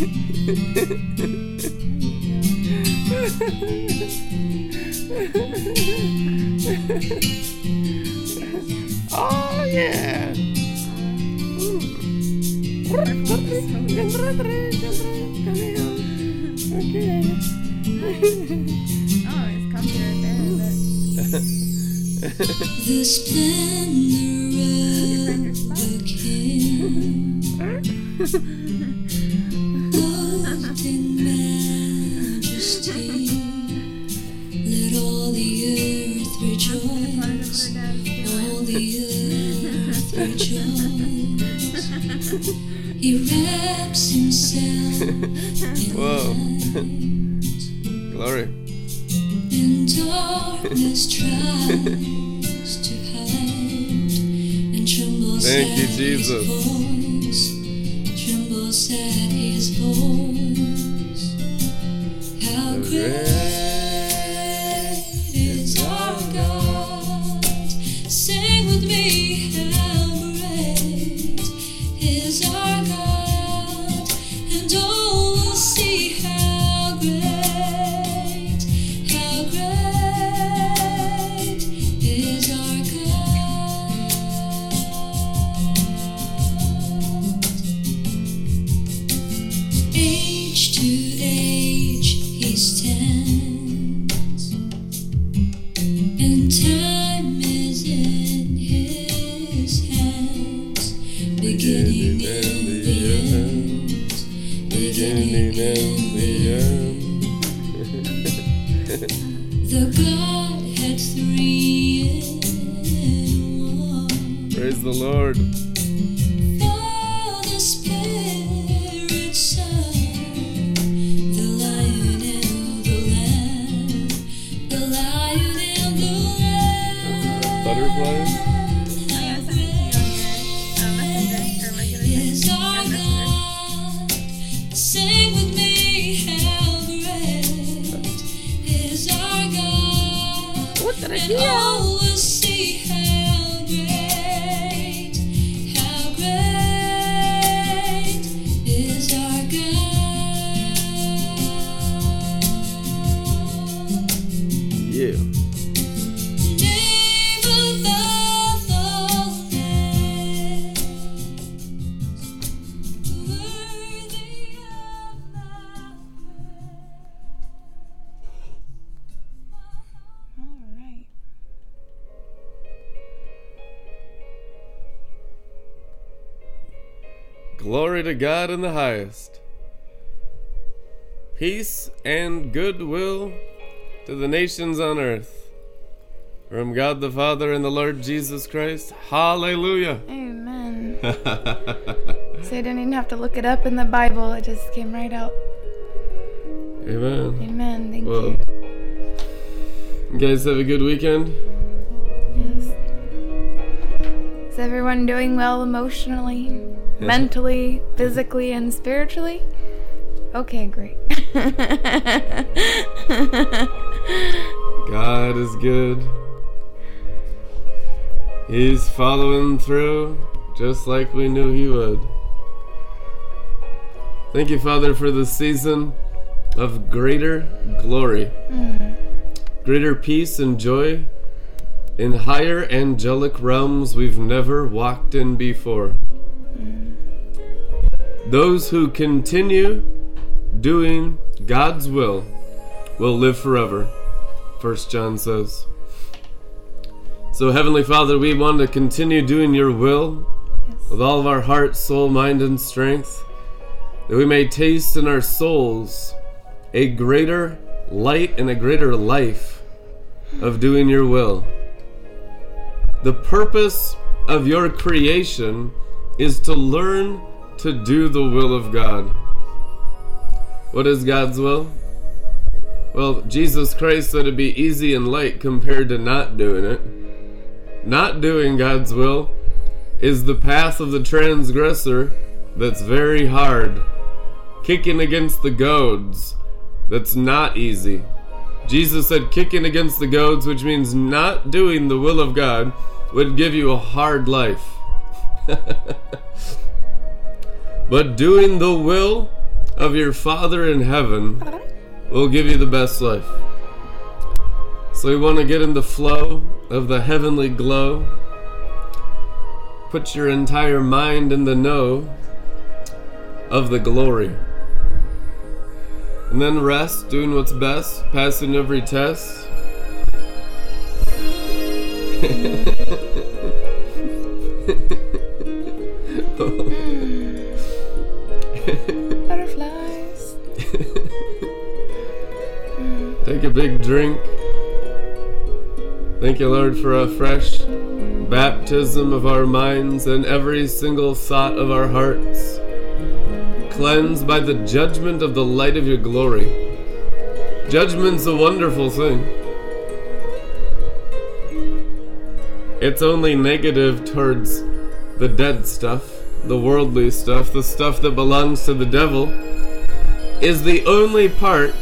oh yeah. Okay. Oh, it's comfy right there. Look. Jesus. Glory to God in the highest. Peace and goodwill to the nations on earth. From God the Father and the Lord Jesus Christ. Hallelujah. Amen. so I didn't even have to look it up in the Bible. It just came right out. Amen. Amen. Thank you. you guys have a good weekend. Yes. Is everyone doing well emotionally, mentally, physically, and spiritually? Okay, great. God is good. He's following through just like we knew He would. Thank you, Father, for the season of greater glory, mm. greater peace and joy in higher angelic realms we've never walked in before. Mm. Those who continue doing God's will will live forever. First John says. So Heavenly Father, we want to continue doing your will with all of our heart, soul, mind, and strength, that we may taste in our souls a greater light and a greater life of doing your will. The purpose of your creation is to learn to do the will of God. What is God's will? Well, Jesus Christ said it'd be easy and light compared to not doing it. Not doing God's will is the path of the transgressor that's very hard. Kicking against the goads, that's not easy. Jesus said kicking against the goads, which means not doing the will of God, would give you a hard life. but doing the will of your Father in heaven will give you the best life. So you want to get in the flow of the heavenly glow. Put your entire mind in the know of the glory. And then rest, doing what's best, passing every test. Take a big drink. Thank you, Lord, for a fresh baptism of our minds and every single thought of our hearts. Cleansed by the judgment of the light of your glory. Judgment's a wonderful thing. It's only negative towards the dead stuff, the worldly stuff, the stuff that belongs to the devil, is the only part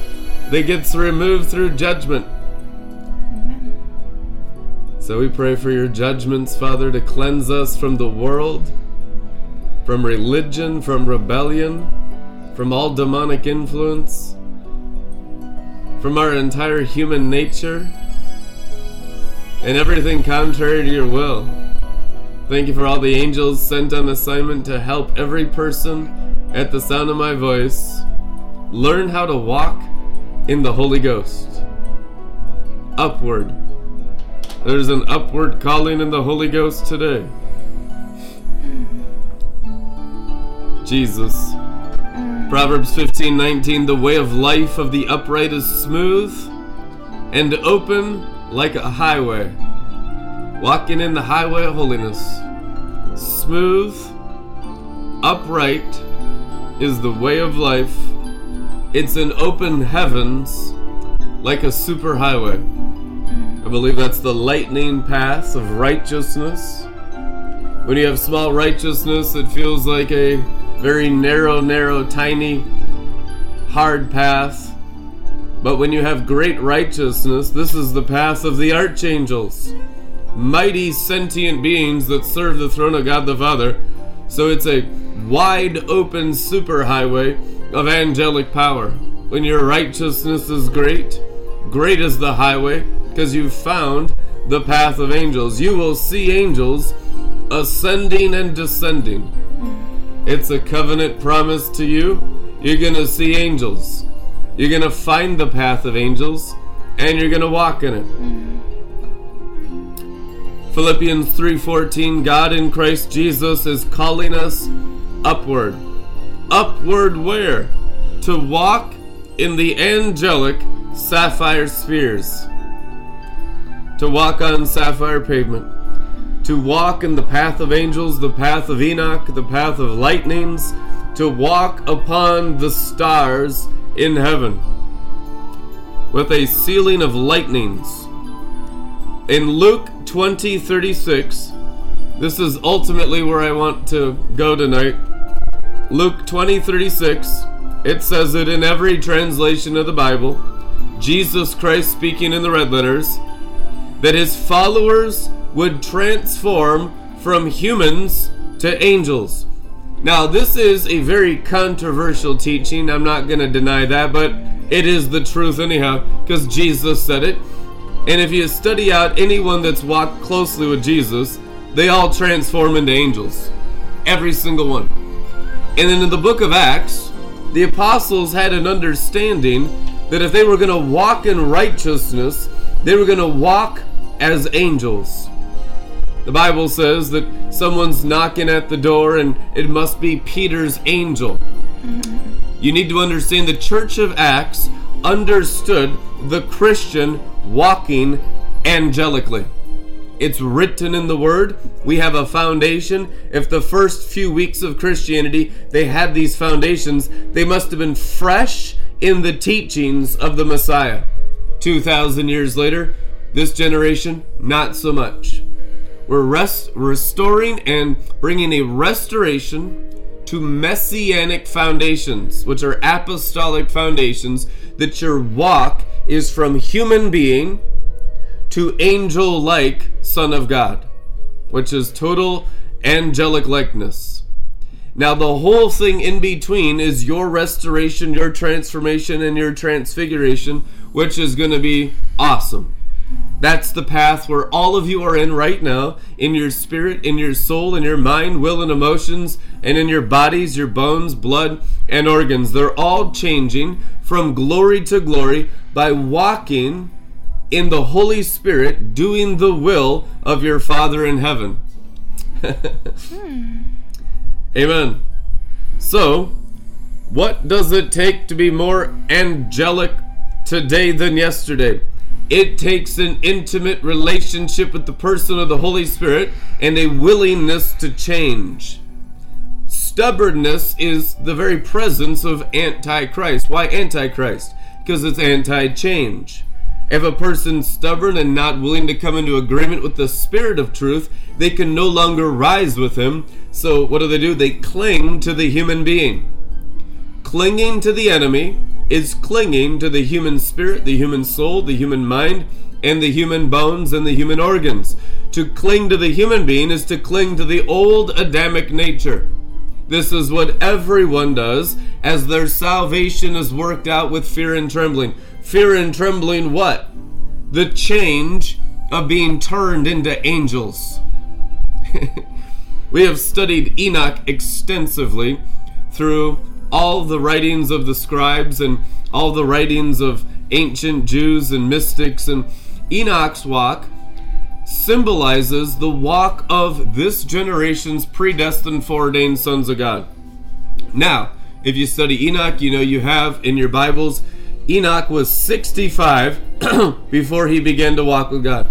that gets removed through judgment. Amen. So we pray for your judgments, Father, to cleanse us from the world, from religion, from rebellion, from all demonic influence, from our entire human nature, and everything contrary to your will. Thank you for all the angels sent on assignment to help every person at the sound of my voice learn how to walk in the Holy Ghost. Upward. There's an upward calling in the Holy Ghost today. Jesus. Proverbs 15:19 The way of life of the upright is smooth and open like a highway. Walking in the highway of holiness. Smooth, upright is the way of life. It's an open heavens like a superhighway. I believe that's the lightning path of righteousness. When you have small righteousness, it feels like a very narrow, narrow, tiny, hard path. But when you have great righteousness, this is the path of the archangels, mighty sentient beings that serve the throne of God the Father. So it's a wide open superhighway of angelic power. When your righteousness is great, great is the highway because you've found the path of angels. You will see angels ascending and descending. It's a covenant promise to you. You're going to see angels. You're going to find the path of angels and you're going to walk in it. Philippians 3:14 God in Christ Jesus is calling us upward. Upward where? To walk in the angelic sapphire spheres. To walk on sapphire pavement. To walk in the path of angels, the path of Enoch, the path of lightnings, to walk upon the stars in heaven with a ceiling of lightnings. In Luke 20 36, this is ultimately where I want to go tonight. Luke 20 36, it says it in every translation of the Bible, Jesus Christ speaking in the red letters, that his followers would transform from humans to angels. Now, this is a very controversial teaching. I'm not going to deny that, but it is the truth anyhow, because Jesus said it. And if you study out anyone that's walked closely with Jesus, they all transform into angels. Every single one. And then in the book of Acts, the apostles had an understanding that if they were going to walk in righteousness, they were going to walk as angels. The Bible says that someone's knocking at the door and it must be Peter's angel. Mm-hmm. You need to understand the Church of Acts understood the Christian walking angelically. It's written in the Word. We have a foundation. If the first few weeks of Christianity they had these foundations, they must have been fresh in the teachings of the Messiah. 2,000 years later, this generation, not so much. We're rest- restoring and bringing a restoration to messianic foundations, which are apostolic foundations, that your walk is from human being to angel like Son of God, which is total angelic likeness. Now, the whole thing in between is your restoration, your transformation, and your transfiguration, which is going to be awesome. That's the path where all of you are in right now, in your spirit, in your soul, in your mind, will, and emotions, and in your bodies, your bones, blood, and organs. They're all changing from glory to glory by walking in the Holy Spirit, doing the will of your Father in heaven. Amen. So, what does it take to be more angelic today than yesterday? It takes an intimate relationship with the person of the Holy Spirit and a willingness to change. Stubbornness is the very presence of Antichrist. Why Antichrist? Because it's anti change. If a person's stubborn and not willing to come into agreement with the Spirit of truth, they can no longer rise with Him. So, what do they do? They cling to the human being. Clinging to the enemy is clinging to the human spirit, the human soul, the human mind, and the human bones and the human organs. To cling to the human being is to cling to the old Adamic nature. This is what everyone does as their salvation is worked out with fear and trembling. Fear and trembling, what? The change of being turned into angels. we have studied Enoch extensively through all the writings of the scribes and all the writings of ancient Jews and mystics. And Enoch's walk symbolizes the walk of this generation's predestined, foreordained sons of God. Now, if you study Enoch, you know you have in your Bibles, Enoch was 65 before he began to walk with God.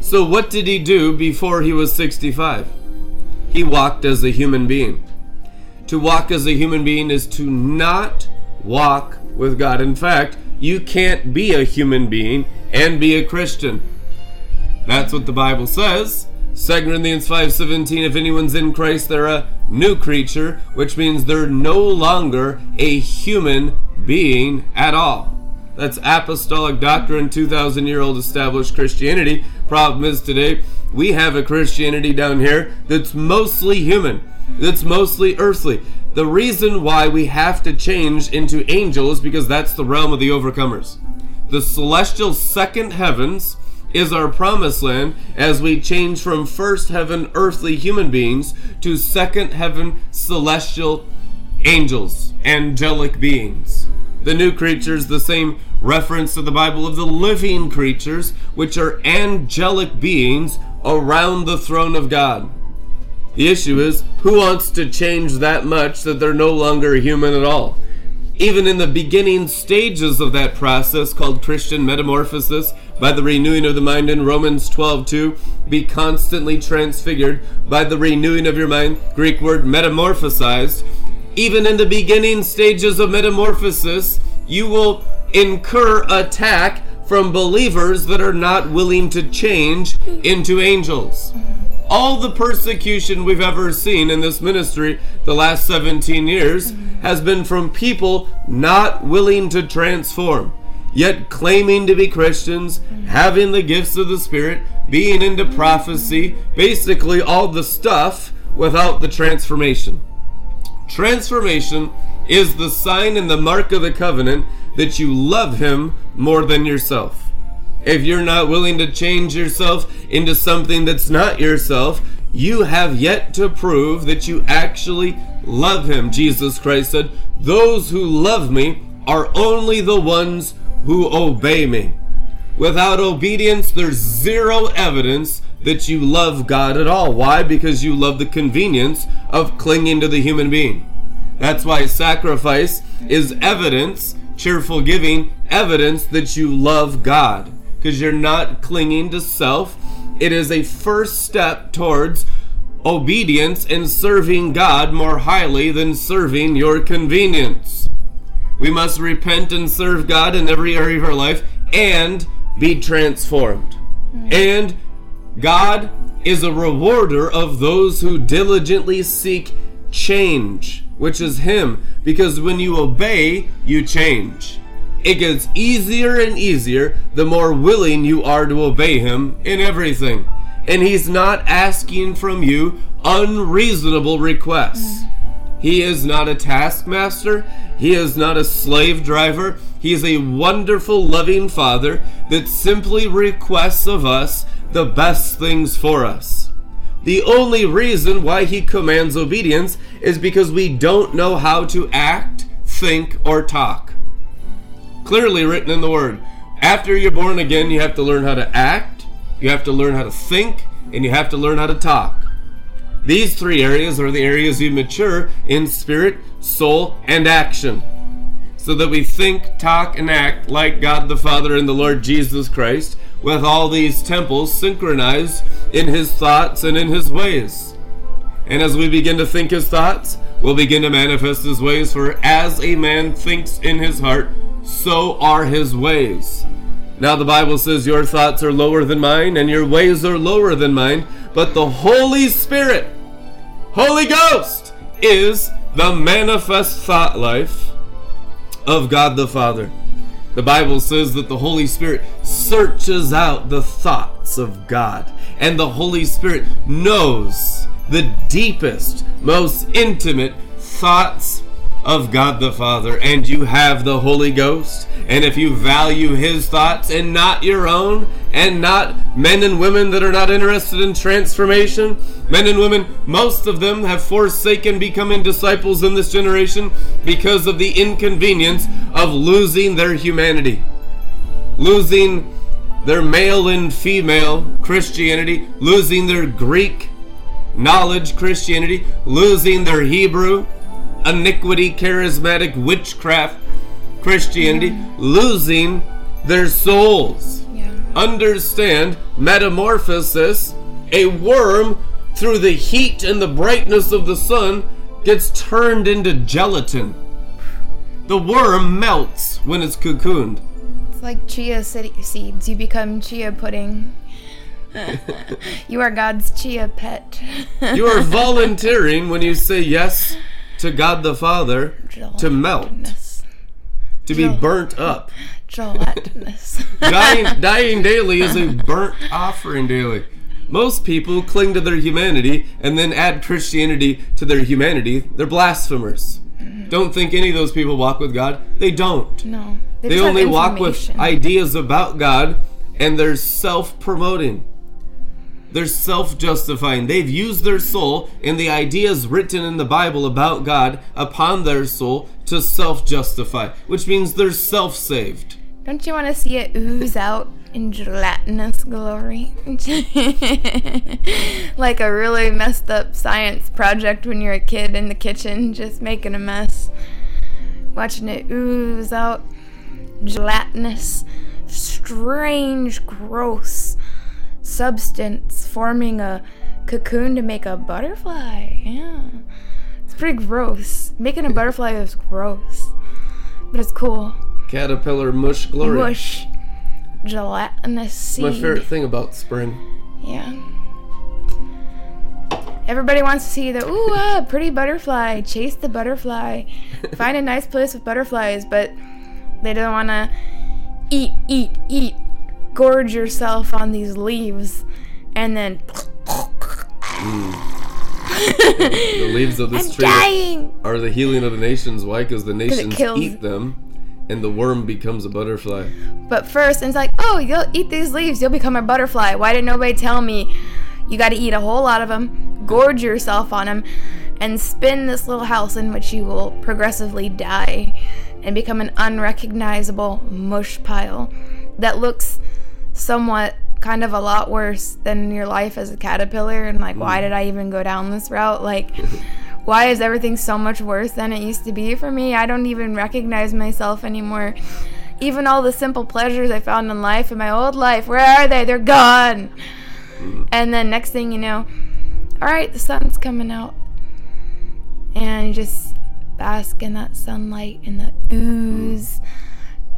So, what did he do before he was 65? He walked as a human being. To walk as a human being is to not walk with God. In fact, you can't be a human being and be a Christian. That's what the Bible says. 2 Corinthians 5:17 if anyone's in Christ they're a new creature, which means they're no longer a human being at all. That's apostolic doctrine, 2000 year old established Christianity. Problem is today we have a Christianity down here that's mostly human, that's mostly earthly. The reason why we have to change into angels because that's the realm of the overcomers. The celestial second heavens is our promised land as we change from first heaven earthly human beings to second heaven celestial angels, angelic beings. The new creatures, the same reference to the Bible of the living creatures, which are angelic beings around the throne of God. The issue is who wants to change that much that they're no longer human at all? Even in the beginning stages of that process called Christian metamorphosis, by the renewing of the mind in Romans 12:2, be constantly transfigured by the renewing of your mind, Greek word metamorphosized. Even in the beginning stages of metamorphosis, you will incur attack from believers that are not willing to change into angels. All the persecution we've ever seen in this ministry the last 17 years has been from people not willing to transform, yet claiming to be Christians, having the gifts of the Spirit, being into prophecy, basically all the stuff without the transformation. Transformation is the sign and the mark of the covenant that you love Him more than yourself. If you're not willing to change yourself into something that's not yourself, you have yet to prove that you actually love Him. Jesus Christ said, Those who love me are only the ones who obey me. Without obedience, there's zero evidence that you love God at all. Why? Because you love the convenience of clinging to the human being. That's why sacrifice is evidence, cheerful giving, evidence that you love God. Because you're not clinging to self. It is a first step towards obedience and serving God more highly than serving your convenience. We must repent and serve God in every area of our life and be transformed. And God is a rewarder of those who diligently seek change, which is Him. Because when you obey, you change. It gets easier and easier the more willing you are to obey Him in everything. And He's not asking from you unreasonable requests. He is not a taskmaster. He is not a slave driver. He is a wonderful, loving Father that simply requests of us the best things for us. The only reason why He commands obedience is because we don't know how to act, think, or talk. Clearly written in the Word. After you're born again, you have to learn how to act, you have to learn how to think, and you have to learn how to talk. These three areas are the areas you mature in spirit, soul, and action. So that we think, talk, and act like God the Father and the Lord Jesus Christ, with all these temples synchronized in His thoughts and in His ways. And as we begin to think His thoughts, we'll begin to manifest His ways, for as a man thinks in his heart, so are his ways. Now the Bible says, Your thoughts are lower than mine, and your ways are lower than mine, but the Holy Spirit, Holy Ghost, is the manifest thought life of God the Father. The Bible says that the Holy Spirit searches out the thoughts of God, and the Holy Spirit knows the deepest, most intimate thoughts of God the Father, and you have the Holy Ghost. And if you value His thoughts and not your own, and not men and women that are not interested in transformation, men and women, most of them have forsaken becoming disciples in this generation because of the inconvenience of losing their humanity, losing their male and female Christianity, losing their Greek knowledge Christianity, losing their Hebrew iniquity, charismatic witchcraft Christianity, losing their souls. Yeah. Understand metamorphosis, a worm through the heat and the brightness of the sun gets turned into gelatin. The worm melts when it's cocooned. It's like chia se- seeds. You become chia pudding. you are God's chia pet. You are volunteering when you say yes to God the Father to melt, to be burnt up. Gelatinous. dying, dying daily is a burnt offering daily. Most people cling to their humanity and then add Christianity to their humanity. They're blasphemers. Don't think any of those people walk with God. They don't. no. They have only walk with ideas about God and they're self promoting. They're self justifying. They've used their soul and the ideas written in the Bible about God upon their soul to self justify, which means they're self saved. Don't you want to see it ooze out in gelatinous glory? like a really messed up science project when you're a kid in the kitchen just making a mess. Watching it ooze out gelatinous, strange, gross substance forming a cocoon to make a butterfly. Yeah. It's pretty gross. Making a butterfly is gross. But it's cool. Caterpillar mush glory. Mush. Gelatinous seed. My favorite thing about spring. Yeah. Everybody wants to see the ooh ah pretty butterfly. Chase the butterfly. Find a nice place with butterflies, but they don't want to eat, eat, eat. Gorge yourself on these leaves, and then The leaves of this I'm tree dying. are the healing of the nations. Why? Because the nations kills- eat them, and the worm becomes a butterfly. But first, it's like, oh, you'll eat these leaves, you'll become a butterfly. Why didn't nobody tell me? You got to eat a whole lot of them, gorge yourself on them, and spin this little house in which you will progressively die and become an unrecognizable mush pile that looks somewhat kind of a lot worse than your life as a caterpillar. And like, why mm. did I even go down this route? Like, why is everything so much worse than it used to be for me? I don't even recognize myself anymore. Even all the simple pleasures I found in life in my old life, where are they? They're gone. Mm. And then next thing you know, all right, the sun's coming out. And you just bask in that sunlight and the ooze mm.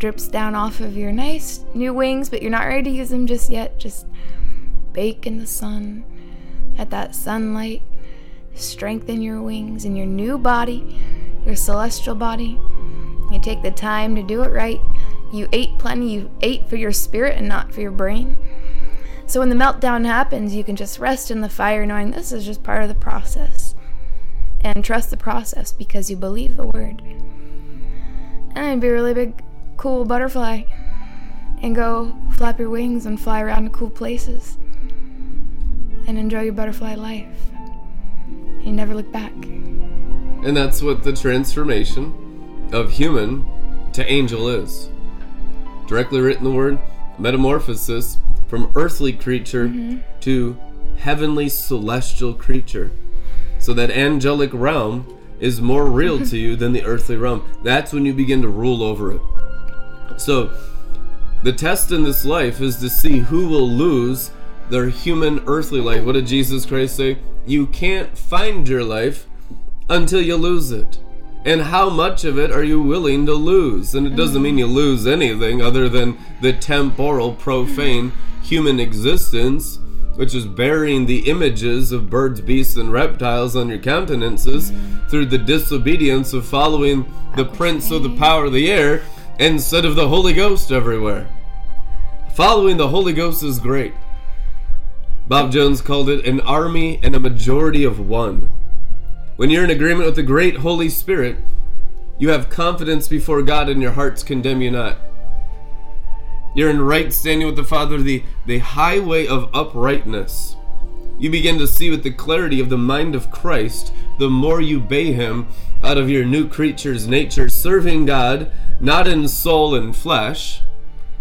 Drips down off of your nice new wings, but you're not ready to use them just yet. Just bake in the sun at that sunlight. Strengthen your wings and your new body, your celestial body. You take the time to do it right. You ate plenty, you ate for your spirit and not for your brain. So when the meltdown happens, you can just rest in the fire knowing this is just part of the process. and trust the process because you believe the word. And then be a really big, cool butterfly and go flap your wings and fly around to cool places and enjoy your butterfly life. And you never look back. And that's what the transformation of human to angel is. Directly written the word metamorphosis from earthly creature mm-hmm. to heavenly celestial creature. So that angelic realm is more real to you than the earthly realm. That's when you begin to rule over it. So the test in this life is to see who will lose their human earthly life. What did Jesus Christ say? You can't find your life until you lose it. And how much of it are you willing to lose? And it doesn't mean you lose anything other than the temporal, profane human existence, which is bearing the images of birds, beasts, and reptiles on your countenances through the disobedience of following the prince of the power of the air instead of the Holy Ghost everywhere. Following the Holy Ghost is great. Bob Jones called it an army and a majority of one. When you're in agreement with the great Holy Spirit, you have confidence before God and your hearts condemn you not. You're in right standing with the Father, the, the highway of uprightness. You begin to see with the clarity of the mind of Christ the more you obey Him out of your new creature's nature, serving God not in soul and flesh,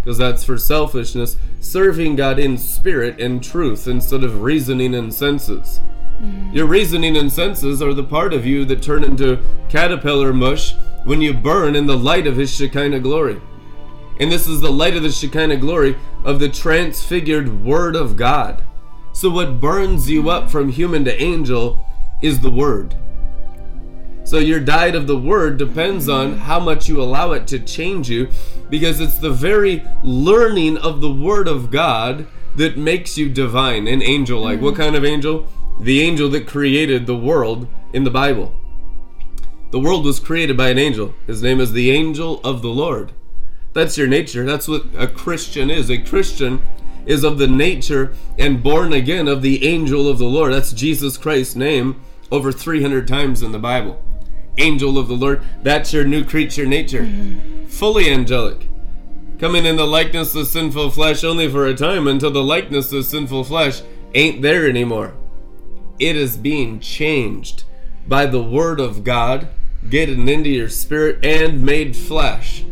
because that's for selfishness, serving God in spirit and truth instead of reasoning and senses. Mm. Your reasoning and senses are the part of you that turn into caterpillar mush when you burn in the light of His Shekinah glory. And this is the light of the Shekinah glory of the transfigured Word of God. So, what burns you up from human to angel is the Word. So, your diet of the Word depends on how much you allow it to change you, because it's the very learning of the Word of God that makes you divine an angel like. What mm-hmm. kind of angel? The angel that created the world in the Bible. The world was created by an angel. His name is the angel of the Lord. That's your nature. That's what a Christian is. A Christian is of the nature and born again of the angel of the Lord. That's Jesus Christ's name over 300 times in the Bible. Angel of the Lord. That's your new creature nature. Mm-hmm. Fully angelic. Coming in the likeness of sinful flesh only for a time until the likeness of sinful flesh ain't there anymore. It is being changed by the Word of God getting into your spirit and made flesh.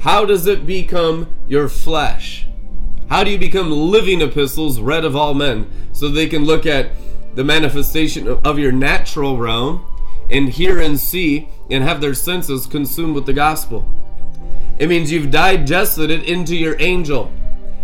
How does it become your flesh? How do you become living epistles read of all men so they can look at the manifestation of your natural realm and hear and see and have their senses consumed with the gospel? It means you've digested it into your angel.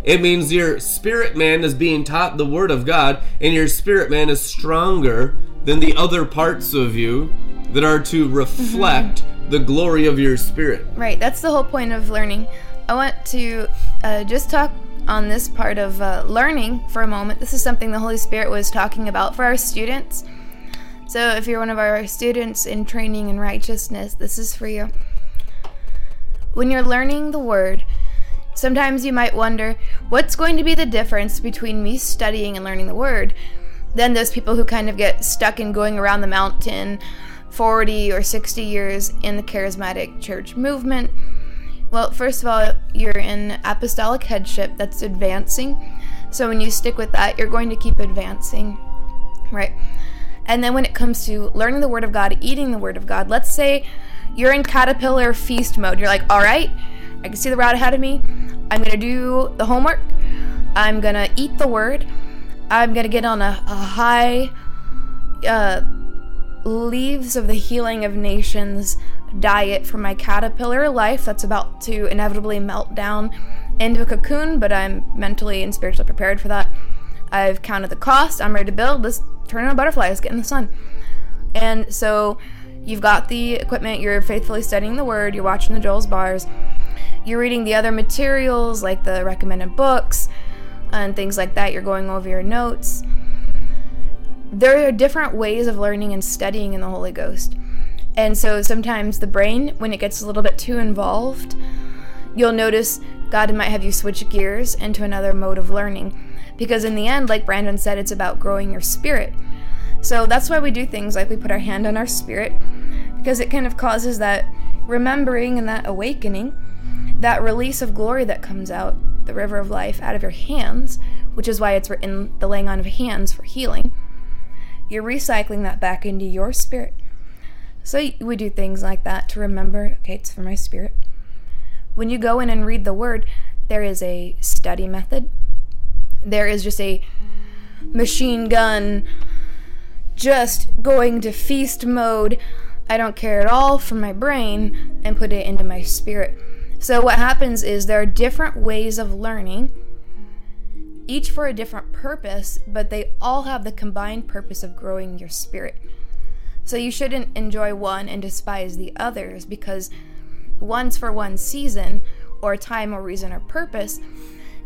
It means your spirit man is being taught the word of God and your spirit man is stronger than the other parts of you that are to reflect the glory of your spirit. Right, that's the whole point of learning. I want to uh, just talk on this part of uh, learning for a moment. This is something the Holy Spirit was talking about for our students. So, if you're one of our students in training in righteousness, this is for you. When you're learning the Word, sometimes you might wonder what's going to be the difference between me studying and learning the Word than those people who kind of get stuck in going around the mountain 40 or 60 years in the charismatic church movement. Well, first of all, you're in apostolic headship that's advancing. So when you stick with that, you're going to keep advancing. Right? And then when it comes to learning the Word of God, eating the Word of God, let's say you're in caterpillar feast mode. You're like, all right, I can see the route ahead of me. I'm going to do the homework. I'm going to eat the Word. I'm going to get on a, a high uh, leaves of the healing of nations diet for my caterpillar life that's about to inevitably melt down into a cocoon, but I'm mentally and spiritually prepared for that. I've counted the cost. I'm ready to build. Let's turn on a butterfly. Let's get in the sun. And so you've got the equipment. You're faithfully studying the word. You're watching the Joel's bars. You're reading the other materials like the recommended books and things like that. You're going over your notes. There are different ways of learning and studying in the Holy Ghost. And so sometimes the brain, when it gets a little bit too involved, you'll notice God might have you switch gears into another mode of learning. Because in the end, like Brandon said, it's about growing your spirit. So that's why we do things like we put our hand on our spirit, because it kind of causes that remembering and that awakening, that release of glory that comes out, the river of life, out of your hands, which is why it's written the laying on of hands for healing. You're recycling that back into your spirit. So we do things like that to remember, okay, it's for my spirit. When you go in and read the word, there is a study method. There is just a machine gun, just going to feast mode. I don't care at all for my brain and put it into my spirit. So, what happens is there are different ways of learning, each for a different purpose, but they all have the combined purpose of growing your spirit. So, you shouldn't enjoy one and despise the others because one's for one season or time or reason or purpose,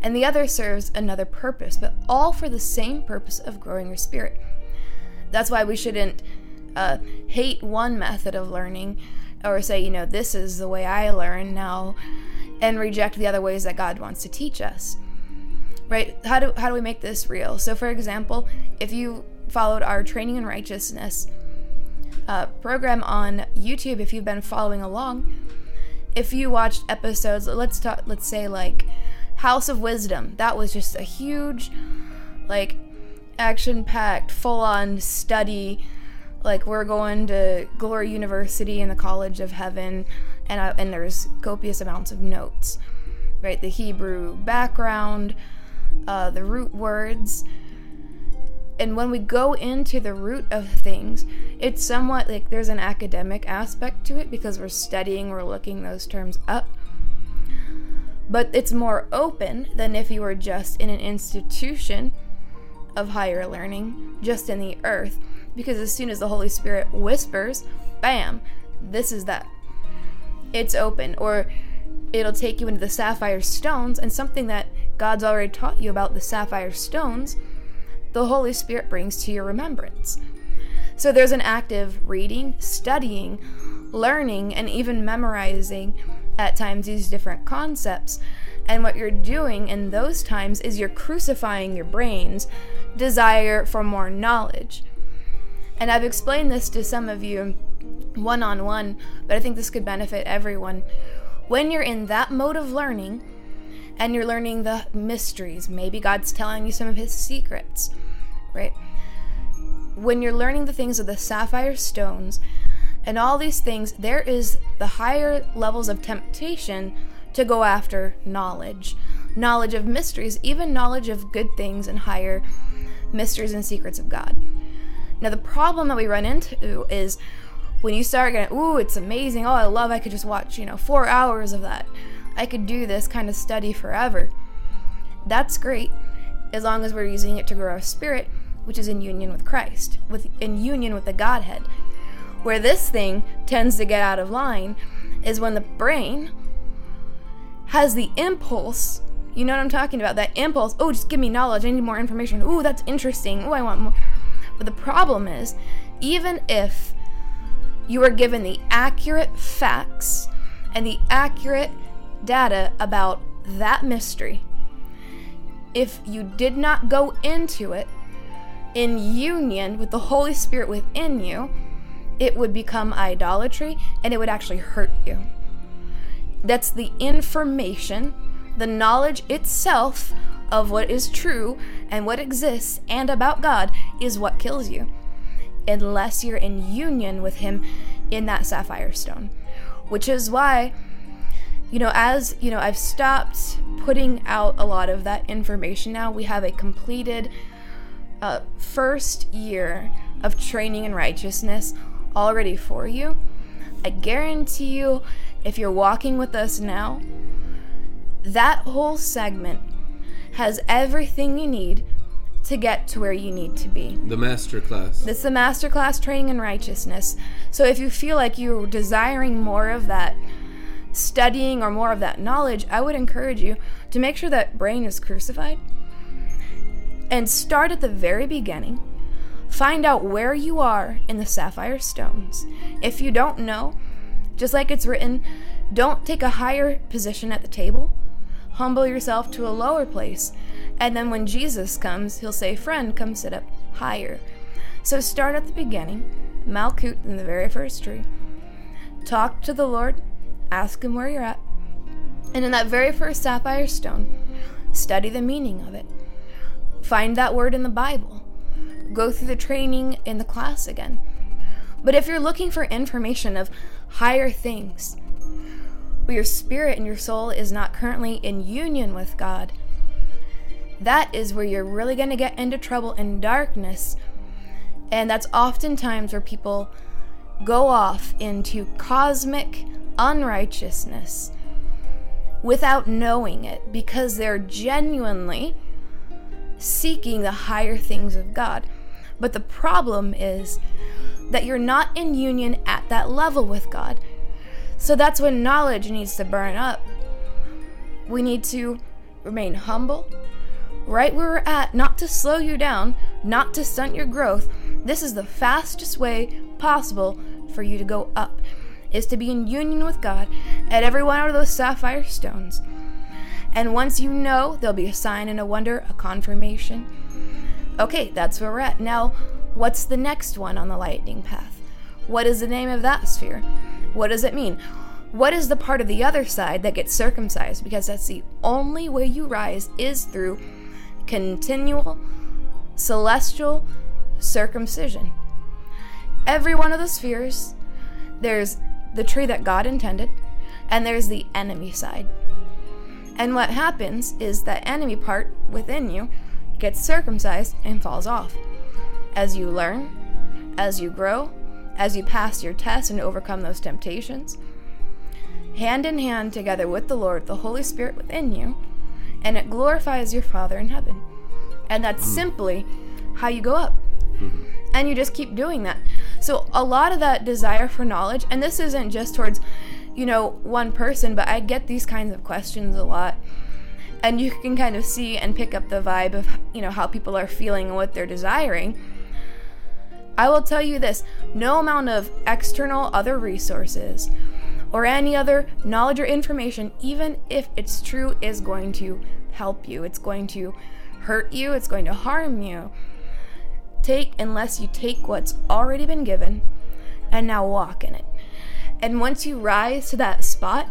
and the other serves another purpose, but all for the same purpose of growing your spirit. That's why we shouldn't uh, hate one method of learning or say, you know, this is the way I learn now, and reject the other ways that God wants to teach us. Right? How do, how do we make this real? So, for example, if you followed our Training in Righteousness uh, program on YouTube, if you've been following along, if you watched episodes, let's talk, let's say like House of Wisdom, that was just a huge, like, action-packed, full-on study. Like we're going to Glory University in the College of Heaven, and uh, and there's copious amounts of notes, right? The Hebrew background, uh, the root words, and when we go into the root of things, it's somewhat like there's an academic aspect to it because we're studying, we're looking those terms up. But it's more open than if you were just in an institution of higher learning, just in the earth, because as soon as the Holy Spirit whispers, bam, this is that. It's open. Or it'll take you into the sapphire stones, and something that God's already taught you about the sapphire stones the Holy Spirit brings to your remembrance. So there's an active reading, studying, learning, and even memorizing at times use different concepts. And what you're doing in those times is you're crucifying your brain's desire for more knowledge. And I've explained this to some of you one on one, but I think this could benefit everyone. When you're in that mode of learning, and you're learning the mysteries, maybe God's telling you some of his secrets, right? When you're learning the things of the sapphire stones and all these things, there is the higher levels of temptation to go after knowledge, knowledge of mysteries, even knowledge of good things and higher mysteries and secrets of God. Now, the problem that we run into is when you start getting, ooh, it's amazing. Oh, I love, I could just watch, you know, four hours of that. I could do this kind of study forever. That's great as long as we're using it to grow our spirit, which is in union with Christ, with in union with the Godhead. Where this thing tends to get out of line is when the brain has the impulse. You know what I'm talking about? That impulse. Oh, just give me knowledge. I need more information. Ooh, that's interesting. Oh, I want more. But the problem is, even if you are given the accurate facts and the accurate data about that mystery, if you did not go into it in union with the Holy Spirit within you, it would become idolatry and it would actually hurt you. That's the information, the knowledge itself of what is true and what exists and about God is what kills you. Unless you're in union with Him in that sapphire stone. Which is why, you know, as, you know, I've stopped putting out a lot of that information now. We have a completed uh, first year of training in righteousness already for you. I guarantee you, if you're walking with us now, that whole segment has everything you need to get to where you need to be. The master class. It's the masterclass training in righteousness. So if you feel like you're desiring more of that studying or more of that knowledge, I would encourage you to make sure that brain is crucified and start at the very beginning. Find out where you are in the sapphire stones. If you don't know, just like it's written, don't take a higher position at the table. Humble yourself to a lower place. And then when Jesus comes, he'll say, Friend, come sit up higher. So start at the beginning, Malkut in the very first tree. Talk to the Lord, ask Him where you're at. And in that very first sapphire stone, study the meaning of it. Find that word in the Bible. Go through the training in the class again. But if you're looking for information of higher things, where your spirit and your soul is not currently in union with God, that is where you're really going to get into trouble in darkness. And that's oftentimes where people go off into cosmic unrighteousness without knowing it because they're genuinely seeking the higher things of God. But the problem is that you're not in union at that level with God. So that's when knowledge needs to burn up. We need to remain humble, right where we're at, not to slow you down, not to stunt your growth. This is the fastest way possible for you to go up, is to be in union with God at every one of those sapphire stones. And once you know, there'll be a sign and a wonder, a confirmation. Okay, that's where we're at. Now, what's the next one on the lightning path? What is the name of that sphere? What does it mean? What is the part of the other side that gets circumcised? Because that's the only way you rise is through continual celestial circumcision. Every one of the spheres, there's the tree that God intended, and there's the enemy side. And what happens is that enemy part within you gets circumcised and falls off. As you learn, as you grow, as you pass your tests and overcome those temptations, hand in hand together with the Lord, the Holy Spirit within you, and it glorifies your Father in heaven. And that's hmm. simply how you go up. Mm-hmm. And you just keep doing that. So, a lot of that desire for knowledge, and this isn't just towards, you know, one person, but I get these kinds of questions a lot. And you can kind of see and pick up the vibe of, you know, how people are feeling and what they're desiring. I will tell you this no amount of external other resources or any other knowledge or information, even if it's true, is going to help you. It's going to hurt you, it's going to harm you. Take unless you take what's already been given and now walk in it. And once you rise to that spot,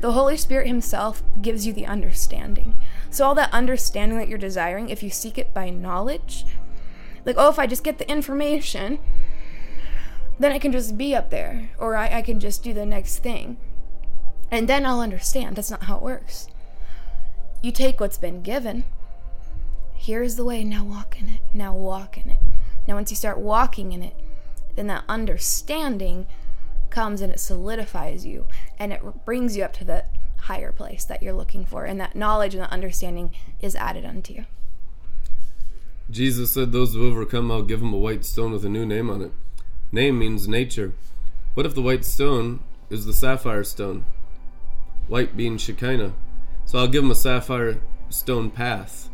the Holy Spirit Himself gives you the understanding. So, all that understanding that you're desiring, if you seek it by knowledge, like, oh, if I just get the information, then I can just be up there, or I, I can just do the next thing. And then I'll understand. That's not how it works. You take what's been given. Here's the way. Now walk in it. Now walk in it. Now, once you start walking in it, then that understanding comes and it solidifies you and it brings you up to the higher place that you're looking for. And that knowledge and that understanding is added unto you. Jesus said, Those who overcome, I'll give them a white stone with a new name on it. Name means nature. What if the white stone is the sapphire stone? White being Shekinah. So I'll give them a sapphire stone path.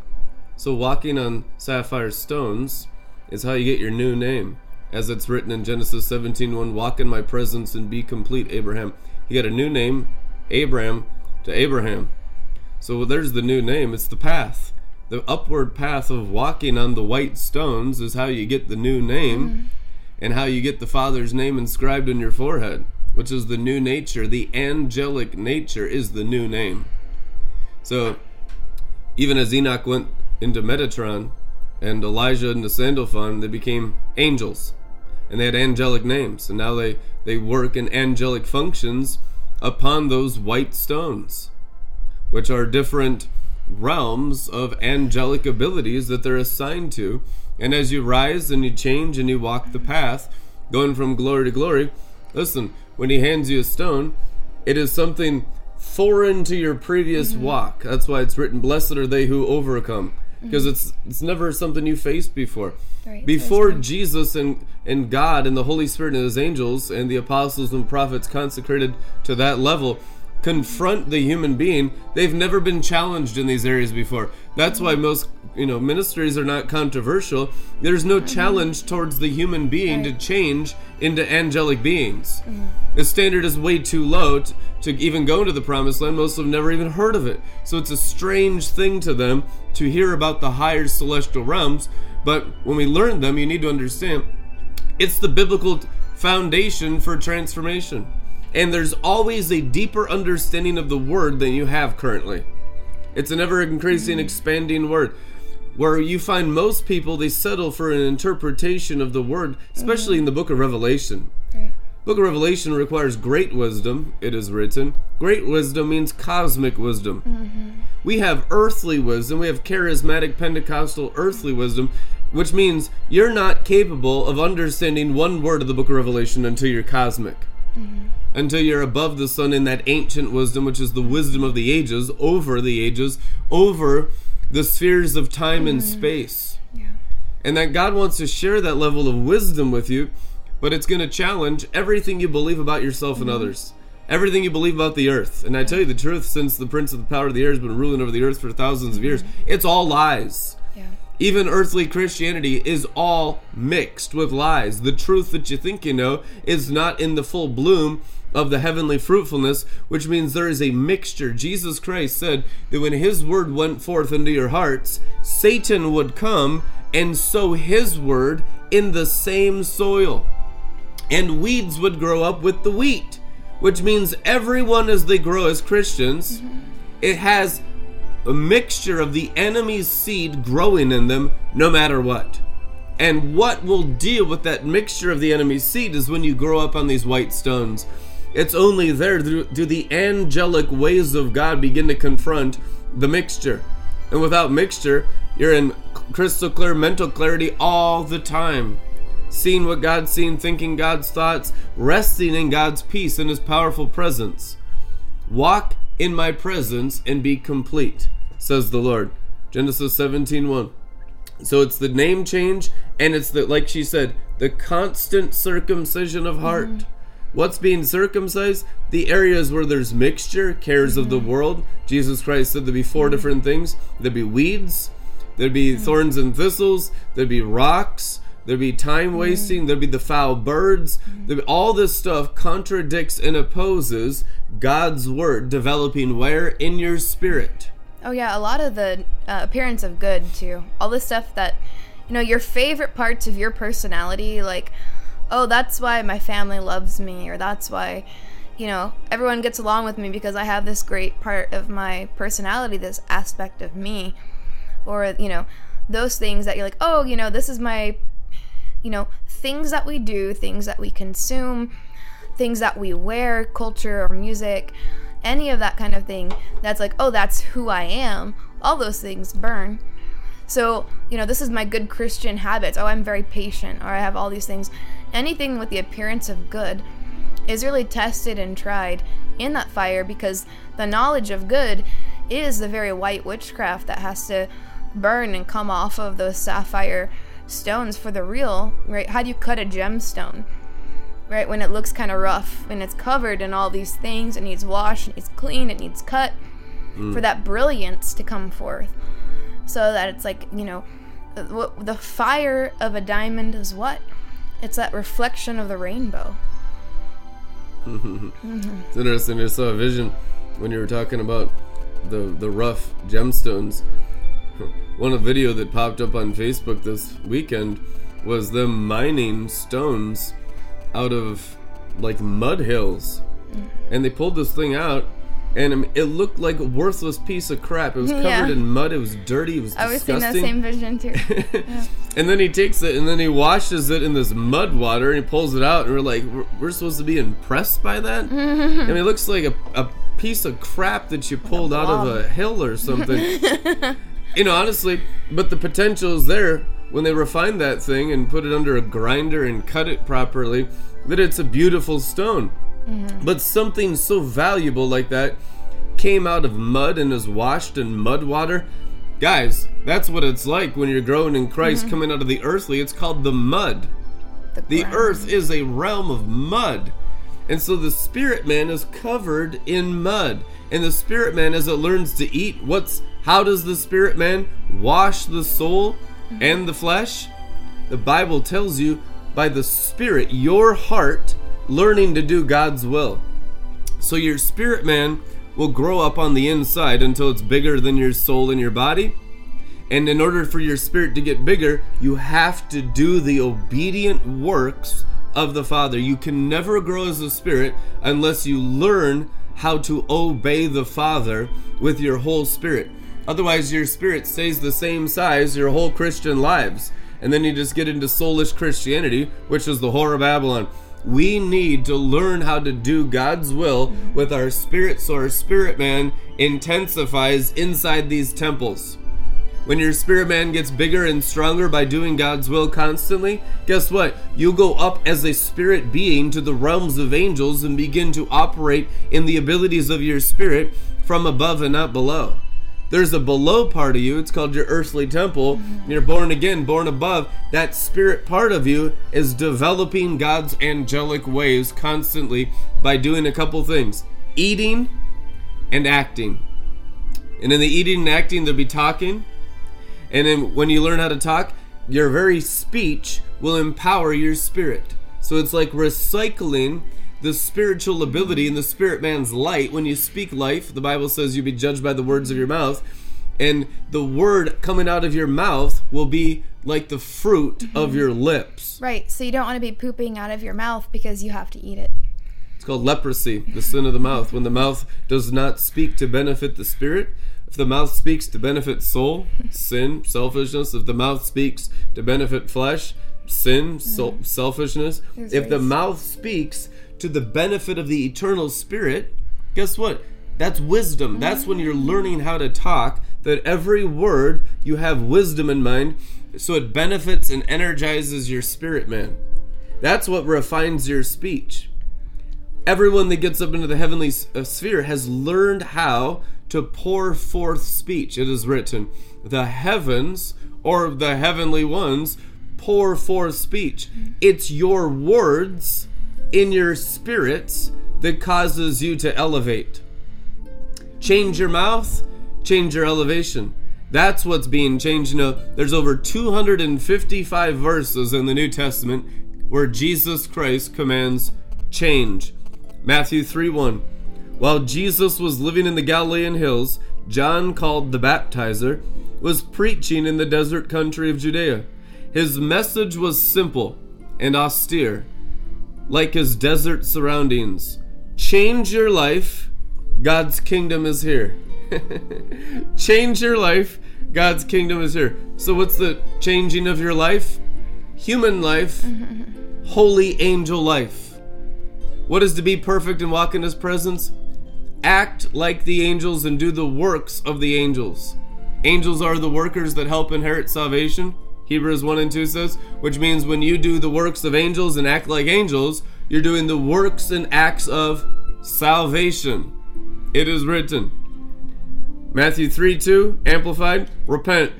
So walking on sapphire stones is how you get your new name. As it's written in Genesis 17:1, walk in my presence and be complete, Abraham. He got a new name, Abram to Abraham. So there's the new name. It's the path. The upward path of walking on the white stones is how you get the new name mm-hmm. and how you get the Father's name inscribed in your forehead, which is the new nature. The angelic nature is the new name. So even as Enoch went into Metatron and Elijah into Sandalphon, they became angels. And they had angelic names. And now they, they work in angelic functions upon those white stones, which are different realms of angelic abilities that they're assigned to. And as you rise and you change and you walk the path, going from glory to glory, listen, when he hands you a stone, it is something foreign to your previous mm-hmm. walk. That's why it's written, Blessed are they who overcome. Because it's it's never something you faced before. Right, Before Jesus and, and God and the Holy Spirit and his angels and the apostles and prophets consecrated to that level confront the human being, they've never been challenged in these areas before. That's why mm-hmm. most you know ministries are not controversial. There's no mm-hmm. challenge towards the human being to change into angelic beings. Mm-hmm. The standard is way too low t- to even go into the promised land. Most have never even heard of it. So it's a strange thing to them to hear about the higher celestial realms But when we learn them, you need to understand it's the biblical foundation for transformation. And there's always a deeper understanding of the word than you have currently. It's an ever increasing, mm-hmm. expanding word. Where you find most people, they settle for an interpretation of the word, especially in the book of Revelation. Right. Book of Revelation requires great wisdom, it is written. Great wisdom means cosmic wisdom. Mm-hmm. We have earthly wisdom, we have charismatic Pentecostal earthly wisdom, which means you're not capable of understanding one word of the book of Revelation until you're cosmic. Mm-hmm. Until you're above the sun in that ancient wisdom, which is the wisdom of the ages, over the ages, over the spheres of time and mm. space Yeah. and that God wants to share that level of wisdom with you, but it's going to challenge everything you believe about yourself and mm-hmm. others, everything you believe about the earth. And I tell you the truth, since the prince of the power of the air has been ruling over the earth for thousands of years, mm-hmm. it's all lies. Yeah. Even earthly Christianity is all mixed with lies. The truth that you think you know is not in the full bloom of the heavenly fruitfulness, which means there is a mixture. Jesus Christ said that when his word went forth into your hearts, Satan would come and sow his word in the same soil. And weeds would grow up with the wheat, which means everyone as they grow as Christians, mm-hmm. it has a mixture of the enemy's seed growing in them no matter what. And what will deal with that mixture of the enemy's seed is when you grow up on these white stones. It's only there do, do the angelic ways of God begin to confront the mixture. And without mixture, you're in crystal clear mental clarity all the time. Seeing what God's seen, thinking God's thoughts, resting in God's peace and His powerful presence. Walk in my presence and be complete, says the Lord. Genesis 17:1. So it's the name change and it's the like she said, the constant circumcision of heart. What's being circumcised? The areas where there's mixture, cares of the mm-hmm. world. Jesus Christ said there'd be four mm-hmm. different things. There'd be weeds, there'd be mm-hmm. thorns and thistles, there'd be rocks, there'd be time wasting, there'd be the foul birds. There'd be, all this stuff contradicts and opposes God's word developing where? In your spirit. Oh yeah, a lot of the uh, appearance of good too. All the stuff that you know, your favorite parts of your personality, like, oh, that's why my family loves me, or that's why, you know, everyone gets along with me because I have this great part of my personality, this aspect of me, or you know, those things that you're like, oh, you know, this is my, you know, things that we do, things that we consume, things that we wear, culture or music, any of that kind of thing that's like, oh, that's who I am, all those things burn. So, you know, this is my good Christian habits. Oh, I'm very patient, or I have all these things. Anything with the appearance of good is really tested and tried in that fire because the knowledge of good is the very white witchcraft that has to burn and come off of those sapphire stones for the real, right? How do you cut a gemstone? right? When it looks kind of rough and it's covered in all these things, it needs washed, it needs cleaned, it needs cut mm. for that brilliance to come forth. So that it's like, you know, what- the fire of a diamond is what? It's that reflection of the rainbow. Mm-hmm. It's interesting. I saw a vision when you were talking about the the rough gemstones. One video that popped up on Facebook this weekend was them mining stones out of like mud hills, mm. and they pulled this thing out, and um, it looked like a worthless piece of crap. It was covered Yeah. in mud. It was dirty. It was I was seeing that same vision too. And then he takes it and then he washes it in this mud water and he pulls it out and we're like, we're, we're supposed to be impressed by that? I mean, it looks like a, a piece of crap that you pulled out of a hill or something. you know, honestly, but the potential is there when they refine that thing and put it under a grinder and cut it properly that it's a beautiful stone. Mm-hmm. But something so valuable like that came out of mud and is washed in mud water. Guys, that's what it's like when you're growing in Christ mm-hmm. coming out of the earthly. It's called the mud. The ground. earth is a realm of mud. And so the spirit man is covered in mud. And the spirit man as it learns to eat, what's how does the spirit man wash the soul mm-hmm. and the flesh? The Bible tells you by the spirit, your heart learning to do God's will. So your spirit man will grow up on the inside until it's bigger than your soul and your body. And in order for your spirit to get bigger, you have to do the obedient works of the Father. You can never grow as a spirit unless you learn how to obey the Father with your whole spirit. Otherwise, your spirit stays the same size your whole Christian lives. And then you just get into soulish Christianity, which is the whore of Babylon. We need to learn how to do God's will with our spirit so our spirit man intensifies inside these temples. When your spirit man gets bigger and stronger by doing God's will constantly, guess what? You go up as a spirit being to the realms of angels and begin to operate in the abilities of your spirit from above and not below. There's a below part of you, it's called your earthly temple. Mm-hmm. You're born again, born above. That spirit part of you is developing God's angelic ways constantly by doing a couple things eating and acting. And in the eating and acting, there'll be talking. And then when you learn how to talk, your very speech will empower your spirit. So it's like recycling the spiritual ability in the spirit man's light. When you speak life, the Bible says you'll be judged by the words of your mouth. And the word coming out of your mouth will be like the fruit mm-hmm. of your lips. Right. So you don't want to be pooping out of your mouth because you have to eat it. It's called leprosy, the sin of the mouth. When the mouth does not speak to benefit the spirit, if the mouth speaks to benefit soul, sin, selfishness. If the mouth speaks to benefit flesh, sin, mm-hmm. so, selfishness. If the mouth speaks to the benefit of the eternal spirit, guess what? That's wisdom. That's when you're learning how to talk, that every word you have wisdom in mind, so it benefits and energizes your spirit, man. That's what refines your speech everyone that gets up into the heavenly uh, sphere has learned how to pour forth speech. It is written, the heavens or the heavenly ones pour forth speech. It's your words in your spirits that causes you to elevate. Change your mouth, change your elevation. That's what's being changed. You know, there's over 255 verses in the New Testament where Jesus Christ commands change. Matthew 3 1. While Jesus was living in the Galilean hills, John, called the baptizer, was preaching in the desert country of Judea. His message was simple and austere, like his desert surroundings. Change your life, God's kingdom is here. Change your life, God's kingdom is here. So, what's the changing of your life? Human life, holy angel life. What is to be perfect and walk in his presence? Act like the angels and do the works of the angels. Angels are the workers that help inherit salvation. Hebrews 1 and 2 says, which means when you do the works of angels and act like angels, you're doing the works and acts of salvation. It is written. Matthew 3 2, Amplified, repent.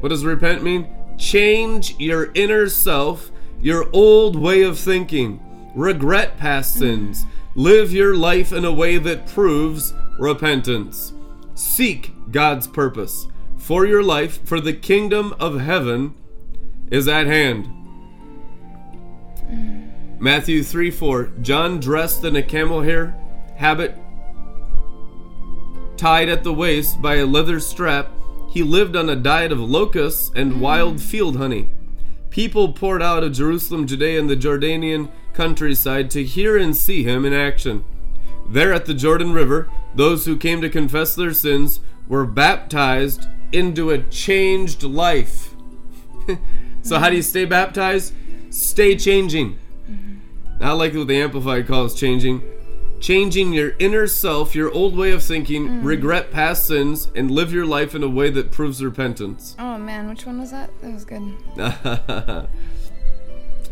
What does repent mean? Change your inner self, your old way of thinking. Regret past sins. Live your life in a way that proves repentance. Seek God's purpose for your life, for the kingdom of heaven is at hand. Matthew 3 4. John dressed in a camel hair habit, tied at the waist by a leather strap, he lived on a diet of locusts and mm-hmm. wild field honey. People poured out of Jerusalem, Judea, and the Jordanian countryside to hear and see him in action. There at the Jordan River, those who came to confess their sins were baptized into a changed life. so, how do you stay baptized? Stay changing. Not like what the Amplified calls changing. Changing your inner self, your old way of thinking, regret past sins, and live your life in a way that proves repentance. Oh man, which one was that? That was good.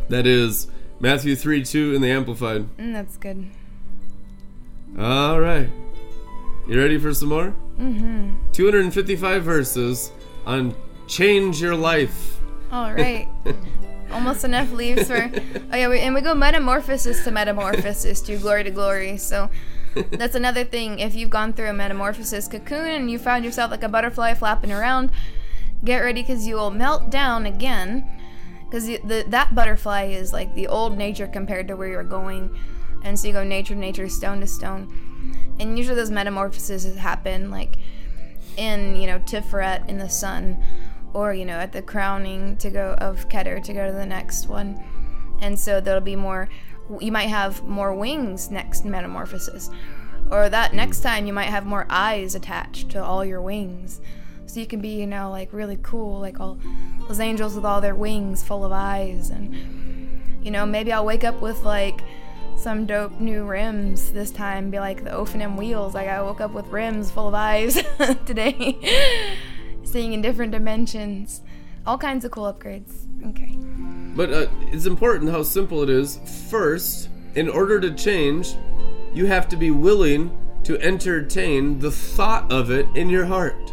that is Matthew 3 2 in the Amplified. Mm, that's good. All right. You ready for some more? Mm-hmm. 255 verses on change your life. All right. Almost enough leaves for. Oh yeah, we, and we go metamorphosis to metamorphosis to glory to glory. So that's another thing. If you've gone through a metamorphosis cocoon and you found yourself like a butterfly flapping around, get ready because you will melt down again. Because the, that butterfly is like the old nature compared to where you're going, and so you go nature to nature, stone to stone, and usually those metamorphoses happen like in you know Tiferet in the sun or you know at the crowning to go of Keter to go to the next one. And so there'll be more you might have more wings next metamorphosis. Or that next time you might have more eyes attached to all your wings. So you can be, you know, like really cool, like all those angels with all their wings full of eyes and you know, maybe I'll wake up with like some dope new rims this time, be like the Ophanim wheels. Like I woke up with rims full of eyes today, seeing in different dimensions. All kinds of cool upgrades. Okay. But uh, it's important how simple it is. First, in order to change, you have to be willing to entertain the thought of it in your heart.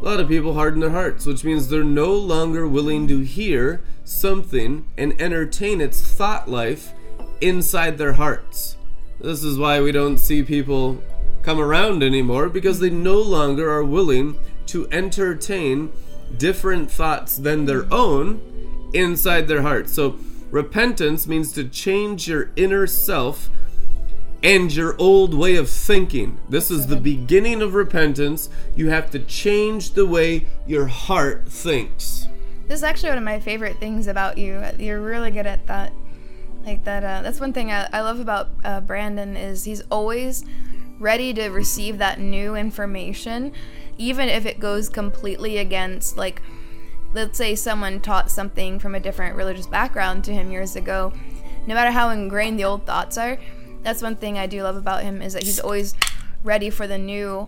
A lot of people harden their hearts, which means they're no longer willing to hear something and entertain its thought life inside their hearts. This is why we don't see people come around anymore because they no longer are willing to entertain different thoughts than their own inside their heart. So, repentance means to change your inner self and your old way of thinking. This is the beginning of repentance. You have to change the way your heart thinks. This is actually one of my favorite things about you. You're really good at that. Like that. Uh, that's one thing I, I love about uh, Brandon is he's always ready to receive that new information, even if it goes completely against like, let's say someone taught something from a different religious background to him years ago. No matter how ingrained the old thoughts are, that's one thing I do love about him is that he's always ready for the new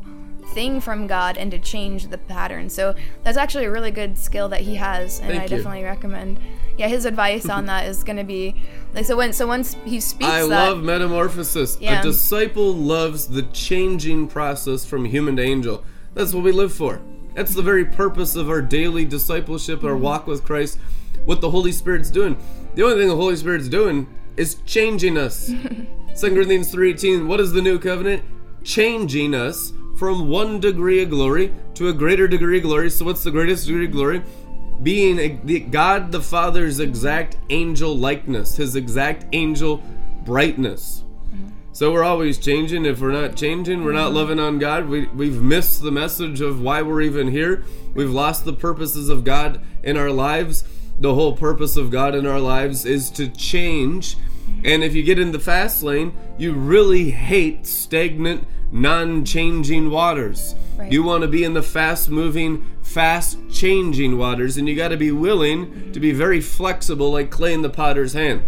thing from God and to change the pattern. So that's actually a really good skill that he has, and Thank I you. definitely recommend. Yeah, his advice on that is going to be like so when so once he speaks I that love metamorphosis. Yeah. A disciple loves the changing process from human to angel. That's what we live for. That's the very purpose of our daily discipleship, our mm-hmm. walk with Christ, what the Holy Spirit's doing. The only thing the Holy Spirit's doing is changing us. 2 Corinthians 3:18, what is the new covenant? Changing us from one degree of glory to a greater degree of glory. So what's the greatest degree of glory? Being a, the, God the Father's exact angel likeness, his exact angel brightness. So we're always changing. If we're not changing, we're not loving on God. We, we've missed the message of why we're even here. We've lost the purposes of God in our lives. The whole purpose of God in our lives is to change. And if you get in the fast lane, you really hate stagnant, non changing waters. Right. You want to be in the fast moving, fast changing waters, and you got to be willing to be very flexible, like clay in the potter's hand.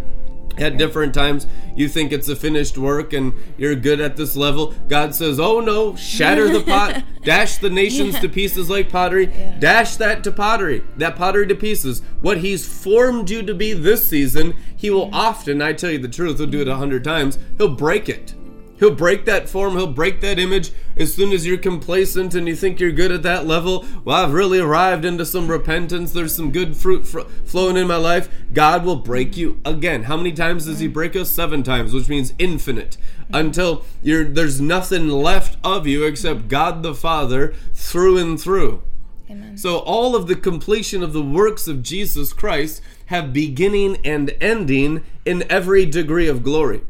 At different times, you think it's a finished work and you're good at this level. God says, Oh no, shatter the pot, dash the nations to pieces like pottery, dash that to pottery, that pottery to pieces. What He's formed you to be this season, He will often, I tell you the truth, He'll do it a hundred times, He'll break it. He'll break that form, he'll break that image as soon as you're complacent and you think you're good at that level. Well, I've really arrived into some repentance. There's some good fruit fr- flowing in my life. God will break you again. How many times does he break us? Seven times, which means infinite. Until you're there's nothing left of you except God the Father through and through. Amen. So all of the completion of the works of Jesus Christ have beginning and ending in every degree of glory.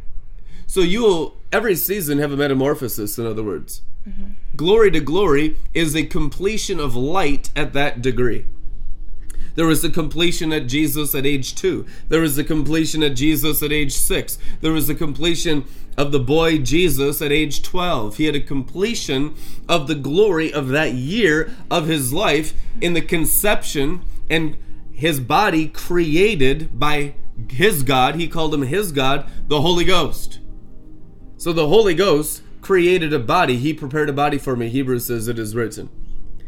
So you will every season have a metamorphosis, in other words. Glory to glory is a completion of light at that degree. There was a completion at Jesus at age two. There was a completion at Jesus at age six. There was a completion of the boy Jesus at age 12. He had a completion of the glory of that year of his life in the conception and his body created by his God. He called him his God, the Holy Ghost. So the Holy Ghost created a body. He prepared a body for me. Hebrews says it is written.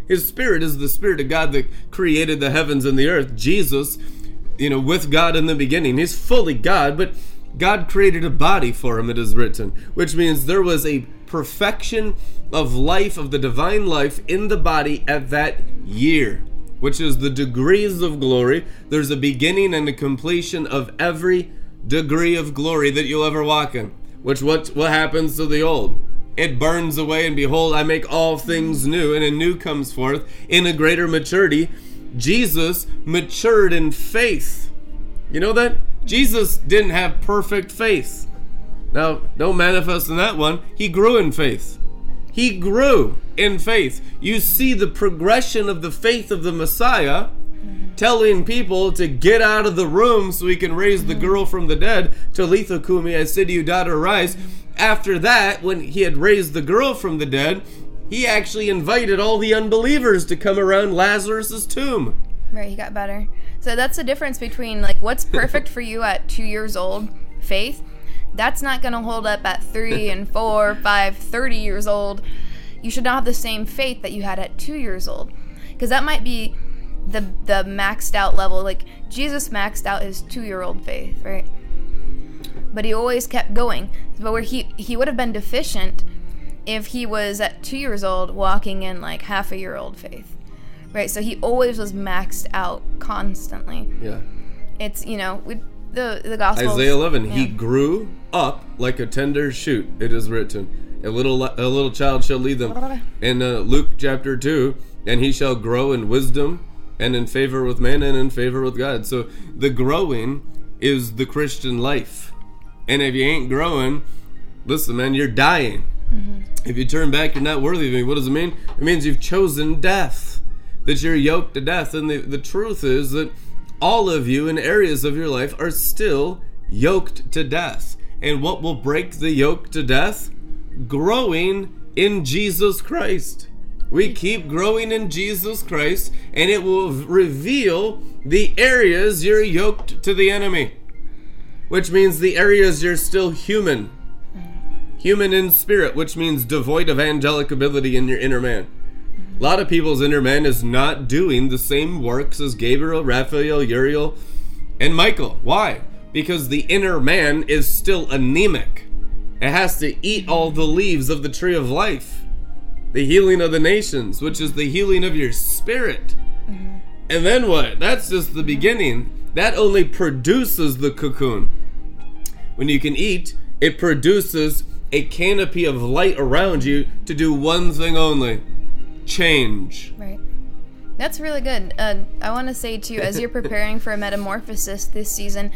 His spirit is the spirit of God that created the heavens and the earth. Jesus, you know, with God in the beginning, he's fully God, but God created a body for him, it is written, which means there was a perfection of life, of the divine life in the body at that year, which is the degrees of glory. There's a beginning and a completion of every degree of glory that you'll ever walk in. Which what what happens to the old? It burns away, and behold, I make all things new, and a new comes forth in a greater maturity. Jesus matured in faith. You know that? Jesus didn't have perfect faith. Now, don't manifest in that one. He grew in faith. He grew. in faith. You see the progression of the faith of the Messiah telling people to get out of the room so he can raise the girl from the dead. To Talitha kumi, I said to you, daughter, rise. After that, when he had raised the girl from the dead, he actually invited all the unbelievers to come around Lazarus's tomb. Right, he got better. So that's the difference between like what's perfect for you at two years old, faith. That's not gonna hold up at three and four, five, 30 years old. You should not have the same faith that you had at two years old. Because that might be the the maxed out level. Like Jesus maxed out his two year old faith, right? But he always kept going. But where he he would have been deficient if he was at two years old walking in like half a year old faith. Right? So he always was maxed out constantly. Yeah. It's you know, we the the gospel Isaiah 11. He grew up like a tender shoot. It is written, a little a little child shall lead them. In uh, Luke chapter 2, and he shall grow in wisdom and in favor with man and in favor with God. So the growing is the Christian life. And if you ain't growing, listen, man, you're dying. Mm-hmm. If you turn back, you're not worthy of me. What does it mean? It means you've chosen death, that you're yoked to death. And the, the truth is that all of you in areas of your life are still yoked to death. And what will break the yoke to death? Growing in Jesus Christ. We keep growing in Jesus Christ, and it will reveal the areas you're yoked to the enemy, which means the areas you're still human human in spirit, which means devoid of angelic ability in your inner man. A lot of people's inner man is not doing the same works as Gabriel, Raphael, Uriel, and Michael. Why? Because the inner man is still anemic. It has to eat all the leaves of the tree of life. The healing of the nations, which is the healing of your spirit. And then what? That's just the beginning. That only produces the cocoon. When you can eat, it produces a canopy of light around you to do one thing only change. Right. That's really good. Uh, I want to say to you, as you're preparing for a metamorphosis this season,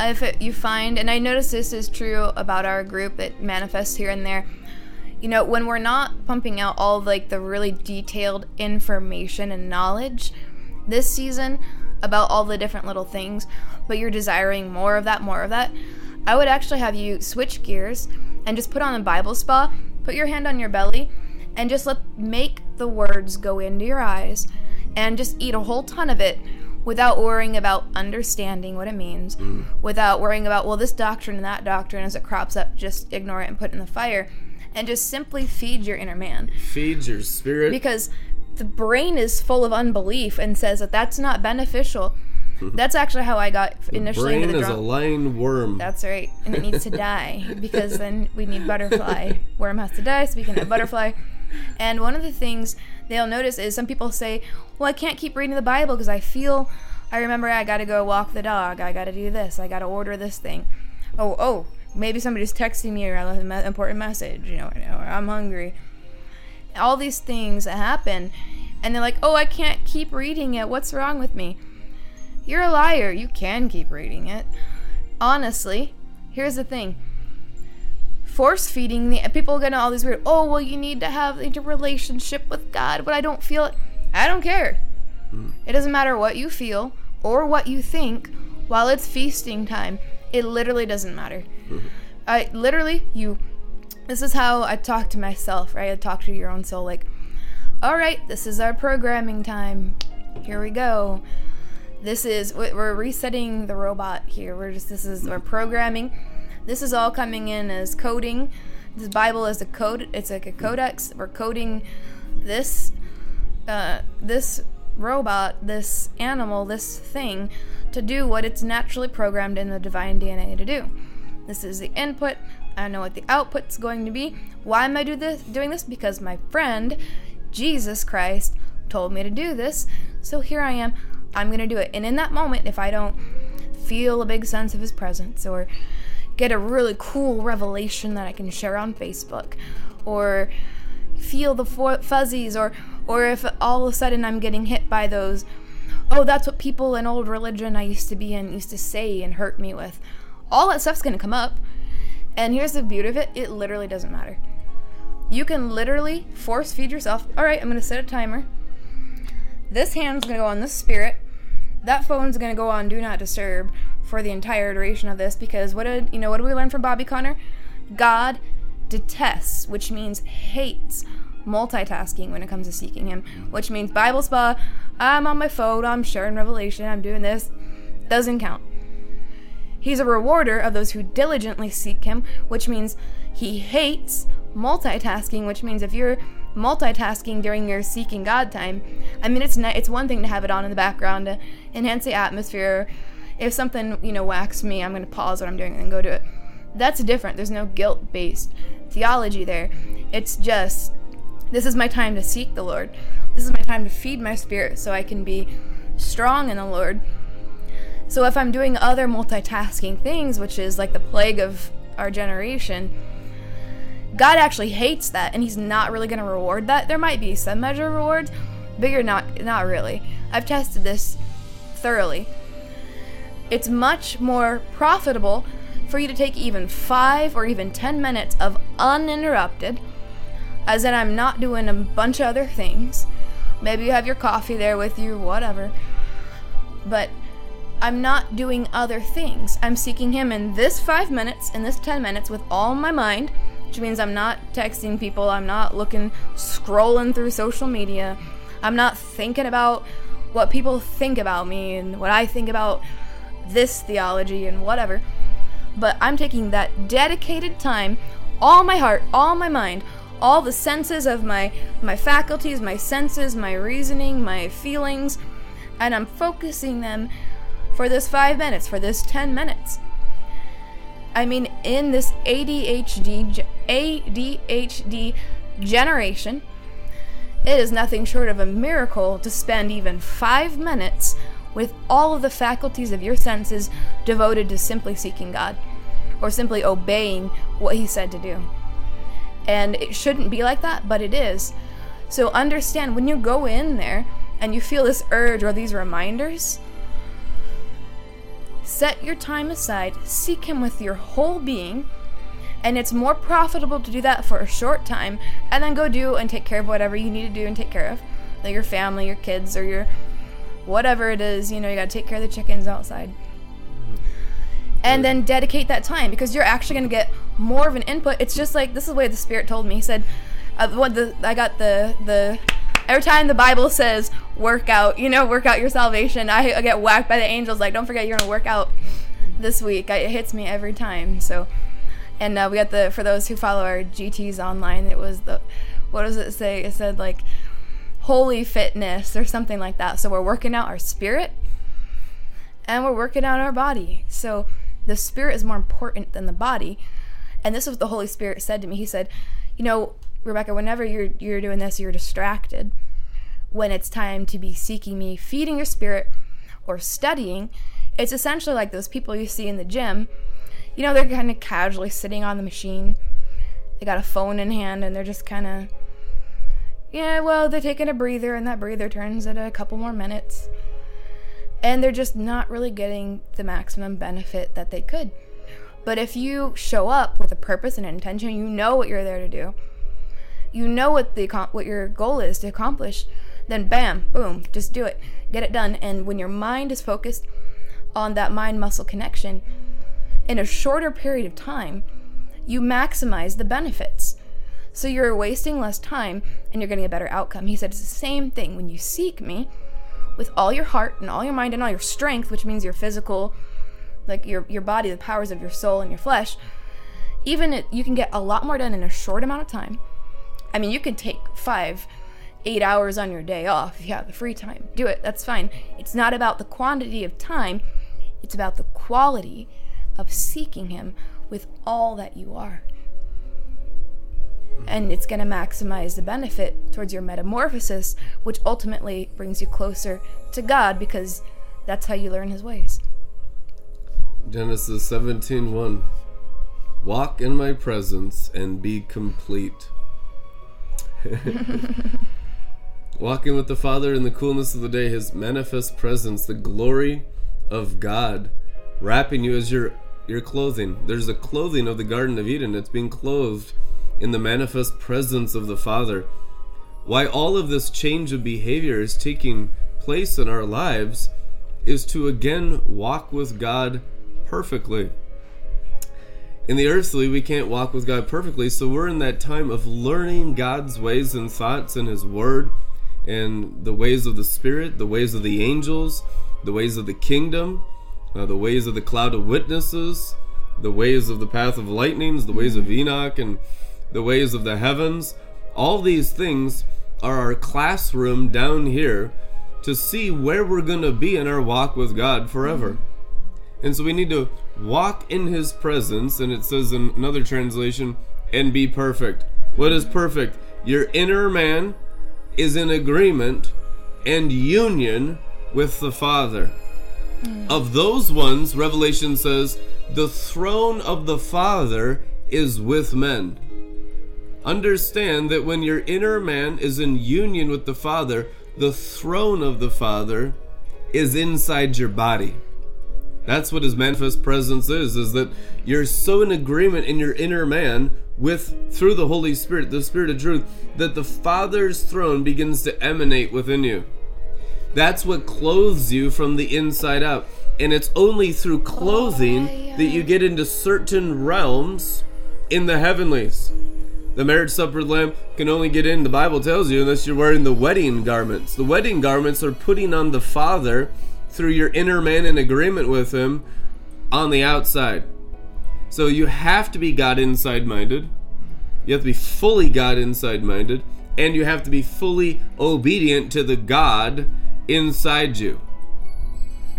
if it, you find, and I notice this is true about our group, it manifests here and there. You know, when we're not pumping out all of, like the really detailed information and knowledge this season about all the different little things, but you're desiring more of that, more of that, I would actually have you switch gears and just put on a Bible spa, put your hand on your belly, and just let make the words go into your eyes and just eat a whole ton of it without worrying about understanding what it means, mm. without worrying about, well, this doctrine and that doctrine as it crops up, just ignore it and put it in the fire. And just simply feed your inner man. Feeds your spirit. Because the brain is full of unbelief and says that that's not beneficial. That's actually how I got initially the Brain into the is a lying worm. That's right. And it needs to die because then we need butterfly. Worm has to die so we can have butterfly. And one of the things they'll notice is some people say, Well, I can't keep reading the Bible because I feel, I remember I got to go walk the dog. I got to do this. I got to order this thing. Oh, oh, maybe somebody's texting me or I left an me- important message, you know, or I'm hungry. All these things that happen. And they're like, Oh, I can't keep reading it. What's wrong with me? You're a liar. You can keep reading it. Honestly, here's the thing. Force feeding the people get all these weird. Oh well, you need to have a relationship with God, but I don't feel it. I don't care. Hmm. It doesn't matter what you feel or what you think. While it's feasting time, it literally doesn't matter. I literally you. This is how I talk to myself, right? I talk to your own soul, like, all right, this is our programming time. Here we go this is we- we're resetting the robot here we're just this is we're programming this is all coming in as coding this bible is a code it's like a codex we're coding this uh, this robot this animal this thing to do what it's naturally programmed in the divine dna to do. This is the input. I know what the output's going to be. Why am i do this doing this? Because my friend jesus christ told me to do this. So here i am. I'm going to do it. And in that moment if i don't feel a big sense of his presence or get a really cool revelation that i can share on facebook or feel the fuzzies or or if all of a sudden i'm getting hit by those oh that's what people in old religion i used to be in used to say and hurt me with all that stuff's to come up and here's the beauty of it it literally doesn't matter You can literally force feed yourself. All right, I'm to set a timer. This hand's to go on this spirit. That phone's to go on do not disturb for the entire duration of this because what did, you know, what did we learn from Bobby Conner? God detests, which means hates multitasking when it comes to seeking him, which means Bible spa, I'm on my phone, I'm sharing revelation, I'm doing this. Doesn't count. He's a rewarder of those who diligently seek him, which means he hates multitasking, which means if you're multitasking during your seeking God time, I mean it's ni- it's one thing to have it on in the background to enhance the atmosphere. If something, you know, whacks me, I'm going to pause what I'm doing and then go do it. That's different. There's no guilt-based theology there. It's just this is my time to seek the Lord. This is my time to feed my spirit so I can be strong in the Lord. So if I'm doing other multitasking things, which is like the plague of our generation, God actually hates that and he's not really going to reward that. There might be some measure of rewards, but you're not not really. I've tested this thoroughly. It's much more profitable for you to take even 5 or even 10 minutes of uninterrupted as in I'm not doing a bunch of other things. Maybe you have your coffee there with you, whatever. But I'm not doing other things. I'm seeking Him in this five minutes, in this 10 minutes, with all my mind, which means I'm not texting people, I'm not looking, scrolling through social media, I'm not thinking about what people think about me and what I think about this theology and whatever. But I'm taking that dedicated time, all my heart, all my mind, all the senses of my my faculties, my senses, my reasoning, my feelings, and I'm focusing them for this 5 minutes, for this 10 minutes. I mean, in this ADHD ADHD generation, it is nothing short of a miracle to spend even 5 minutes with all of the faculties of your senses devoted to simply seeking God or simply obeying what he said to do. And it shouldn't be like that, but it is. So understand when you go in there and you feel this urge or these reminders, set your time aside, seek Him with your whole being, and it's more profitable to do that for a short time and then go do and take care of whatever you need to do and take care of. Like your family, your kids, or your whatever it is, you know, you gotta take care of the chickens outside. And then dedicate that time because you're actually gonna get more of an input. It's just like this is the way the Spirit told me. He said, uh, "What the I got the the every time the Bible says work out, you know, work out your salvation. I, I get whacked by the angels like, don't forget you're gonna work out this week. I, it hits me every time. So, and uh, we got the for those who follow our GTS online, it was the what does it say? It said like holy fitness or something like that. So we're working out our spirit and we're working out our body. So the spirit is more important than the body. And this is what the Holy Spirit said to me. He said, "You know, Rebecca, whenever you're you're doing this, you're distracted. When it's time to be seeking me, feeding your spirit or studying, it's essentially like those people you see in the gym. You know, they're kind of casually sitting on the machine. They got a phone in hand and they're just kind of yeah, well, they're taking a breather, and that breather turns into a couple more minutes. And they're just not really getting the maximum benefit that they could. But if you show up with a purpose and intention, you know what you're there to do. You know what the what your goal is to accomplish. Then bam, boom, just do it. Get it done. And when your mind is focused on that mind muscle connection in a shorter period of time, you maximize the benefits. So you're wasting less time and you're getting a better outcome. He said it's the same thing. When you seek me with all your heart and all your mind and all your strength, which means your physical, like your, your body, the powers of your soul and your flesh, even it, you can get a lot more done in a short amount of time. I mean, you can take five, eight hours on your day off if you have the free time. Do it, that's fine. It's not about the quantity of time, it's about the quality of seeking Him with all that you are and it's going to maximize the benefit towards your metamorphosis, which ultimately brings you closer to God because that's how you learn His ways. Genesis 17:1 Walk in my presence and be complete. Walking with the Father in the coolness of the day, his manifest presence, the glory of God wrapping you as your your clothing. There's a clothing of the Garden of Eden. It's being clothed in the manifest presence of the Father. Why all of this change of behavior is taking place in our lives is to again walk with God perfectly. In the earthly, we can't walk with God perfectly, so we're in that time of learning God's ways and thoughts and His Word and the ways of the Spirit, the ways of the angels, the ways of the kingdom, uh, the ways of the cloud of witnesses, the ways of the path of lightnings, the ways of Enoch, and the ways of the heavens. All these things are our classroom down here to see where we're going to be in our walk with God forever. Mm-hmm. And so we need to walk in his presence, and it says in another translation, and be perfect. What is perfect? Your inner man is in agreement and union with the Father. Mm. Of those ones, Revelation says, the throne of the Father is with men. Understand that when your inner man is in union with the Father, the throne of the Father is inside your body. That's what his manifest presence is, is that you're so in agreement in your inner man with through the Holy Spirit, the Spirit of truth, that the Father's throne begins to emanate within you. That's what clothes you from the inside out. And it's only through clothing that you get into certain realms in the heavenlies. The marriage supper Lamb can only get in, the Bible tells you, unless you're wearing the wedding garments. The wedding garments are putting on the Father through your inner man in agreement with Him on the outside. So you have to be God inside minded. You have to be fully God inside minded. And you have to be fully obedient to the God inside you.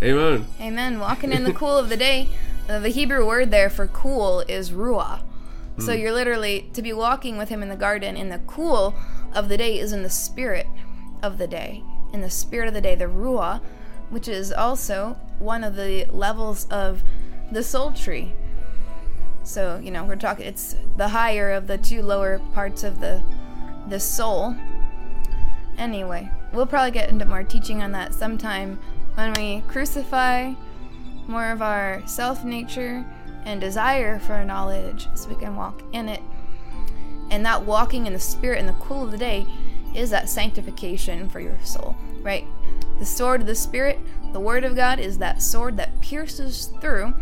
Amen. Amen. Walking in the cool of the day. Uh, the Hebrew word there for cool is ruah. So mm. you're literally to be walking with him in the garden in the cool of the day is in the spirit of the day. In the spirit of the day, the ruah, which is also one of the levels of the soul tree. So, you know, we're talking it's the higher of the two lower parts of the the soul. Anyway, we'll probably get into more teaching on that sometime when we crucify more of our self nature and desire for knowledge so we can walk in it. And that walking in the spirit in the cool of the day is that sanctification for your soul, right? The sword of the spirit, the word of God, is that sword that pierces through,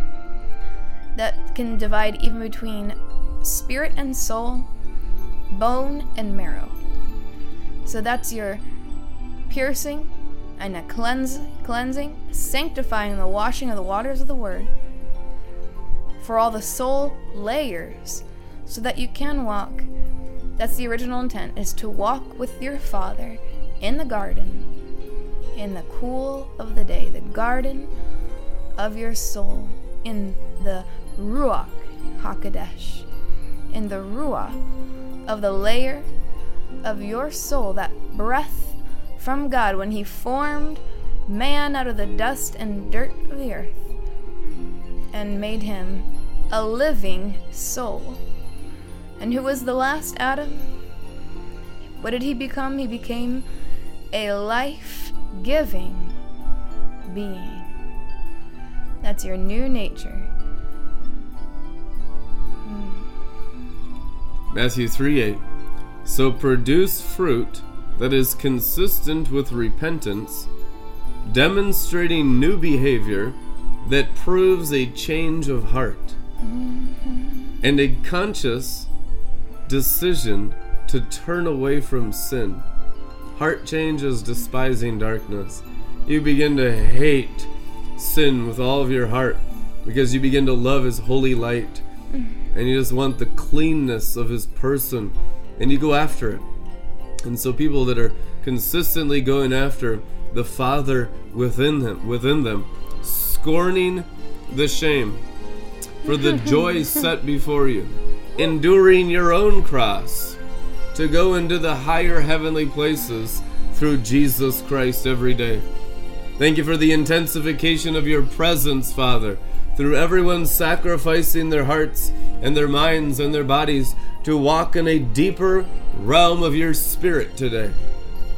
that can divide even between spirit and soul, bone and marrow. So that's your piercing and a cleanse, cleansing, sanctifying the washing of the waters of the word for all the soul layers so that you can walk. That's the original intent is to walk with your father in the garden in the cool of the day, the garden of your soul in the ruach hakodesh, in the ruach of the layer of your soul, that breath from God when he formed man out of the dust and dirt of the earth and made him a living soul. And who was the last Adam? What did he become? He became a life giving being. That's your new nature. Hmm. Matthew 3 8. So produce fruit that is consistent with repentance, demonstrating new behavior that proves a change of heart and a conscious decision to turn away from sin. Heart change is despising darkness. You begin to hate sin with all of your heart because you begin to love His holy light and you just want the cleanness of His person and you go after it. And so people that are consistently going after the Father within them, within them, scorning the shame for the joy set before you, enduring your own cross to go into the higher heavenly places through Jesus Christ every day. Thank you for the intensification of your presence, Father, through everyone sacrificing their hearts and their minds and their bodies to walk in a deeper realm of your spirit today.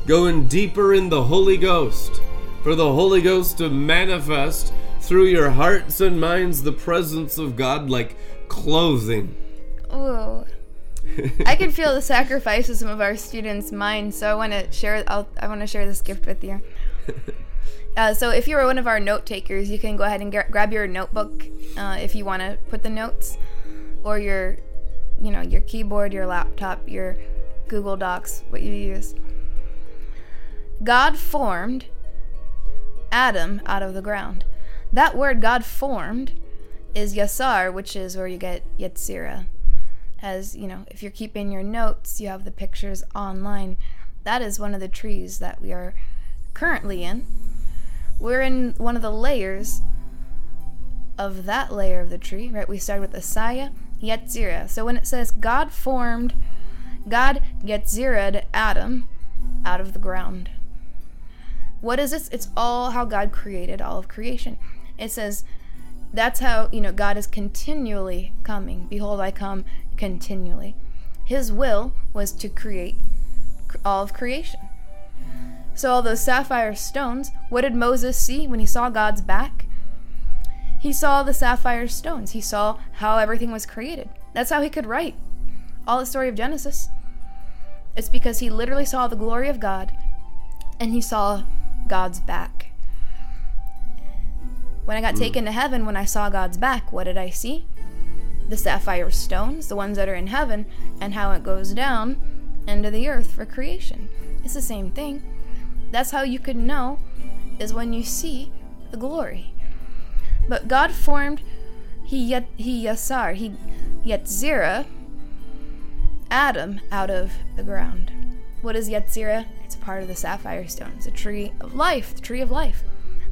Going deeper in the Holy Ghost, for the Holy Ghost to manifest through your hearts and minds the presence of God like clothing. Ooh. I can feel the sacrifice of some of our students' minds, so I want to share. I'll, I want to share this gift with you. Uh, so if you're one of our note takers, you can go ahead and gra- grab your notebook uh, if you want to put the notes, or your, you know, your keyboard, your laptop, your Google Docs, what you use. God formed Adam out of the ground. That word God formed is Yasar, which is where you get Yetzirah. As you know, if you're keeping your notes, you have the pictures online. That is one of the trees that we are currently in. We're in one of the layers of that layer of the tree, right? We started with Asaya, Yetzirah. So when it says God formed, God Yetzirah Adam out of the ground. What is this? It's all how God created all of creation. It says that's how, you know, God is continually coming. Behold, I come continually. His will was to create all of creation. So, all those sapphire stones, what did Moses see when he saw God's back? He saw the sapphire stones. He saw how everything was created. That's how he could write all the story of Genesis. It's because he literally saw the glory of God and he saw God's back. When I got hmm. taken to heaven, when I saw God's back, what did I see? The sapphire stones, the ones that are in heaven, and how it goes down into the earth for creation. It's the same thing. That's how you could know, is when you see the glory. But God formed, He yet He Yasar, He Yetzirah, Adam out of the ground. What is Yetzirah? It's a part of the sapphire stone. It's a tree of life, the tree of life,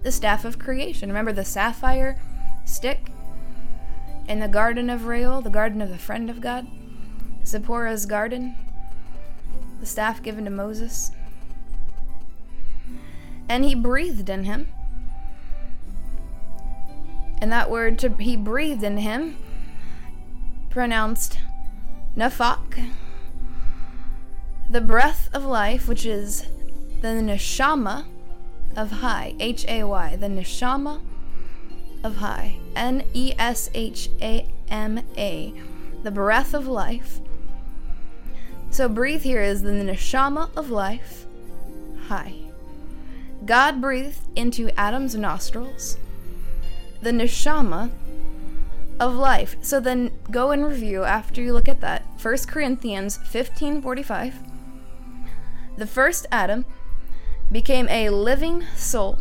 the staff of creation. Remember the sapphire stick in the garden of Reuel, the garden of the friend of God, Zipporah's garden, the staff given to Moses. And he breathed in him. And that word to he breathed in him pronounced nafak the breath of life, which is the neshama of high, H A Y, the neshama of high, N E S H A M A, the breath of life. So breathe here is the neshama of life, high. God breathed into Adam's nostrils the neshama of life. So then go and review after you look at that. 1 Corinthians 15:45. The first Adam became a living soul.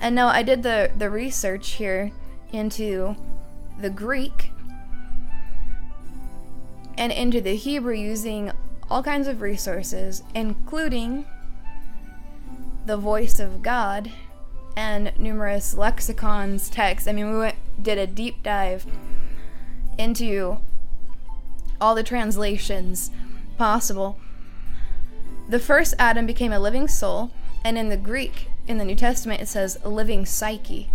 And now I did the the research here into the Greek and into the Hebrew using all kinds of resources including the voice of God and numerous lexicons, texts. I mean, we went, did a deep dive into all the translations possible. The first Adam became a living soul, and in the Greek, in the New Testament, it says a living psyche.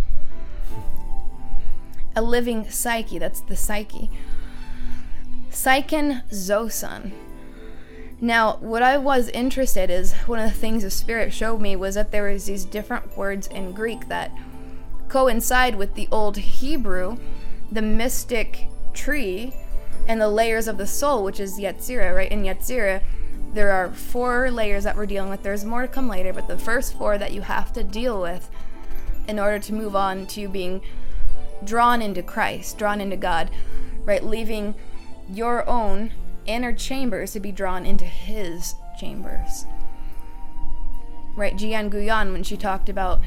A living psyche, that's the psyche. Psychen Zosan. Now, what I was interested is one of the things the Spirit showed me was that there was these different words in Greek that coincide with the old Hebrew, the mystic tree, and the layers of the soul, which is Yetzirah, right? In Yetzirah, there are four layers that we're dealing with. There's more to come later, but the first four that you have to deal with in order to move on to being drawn into Christ, drawn into God, right? Leaving your own inner chambers to be drawn into His chambers. Right? Jeanne Guyon, when she talked about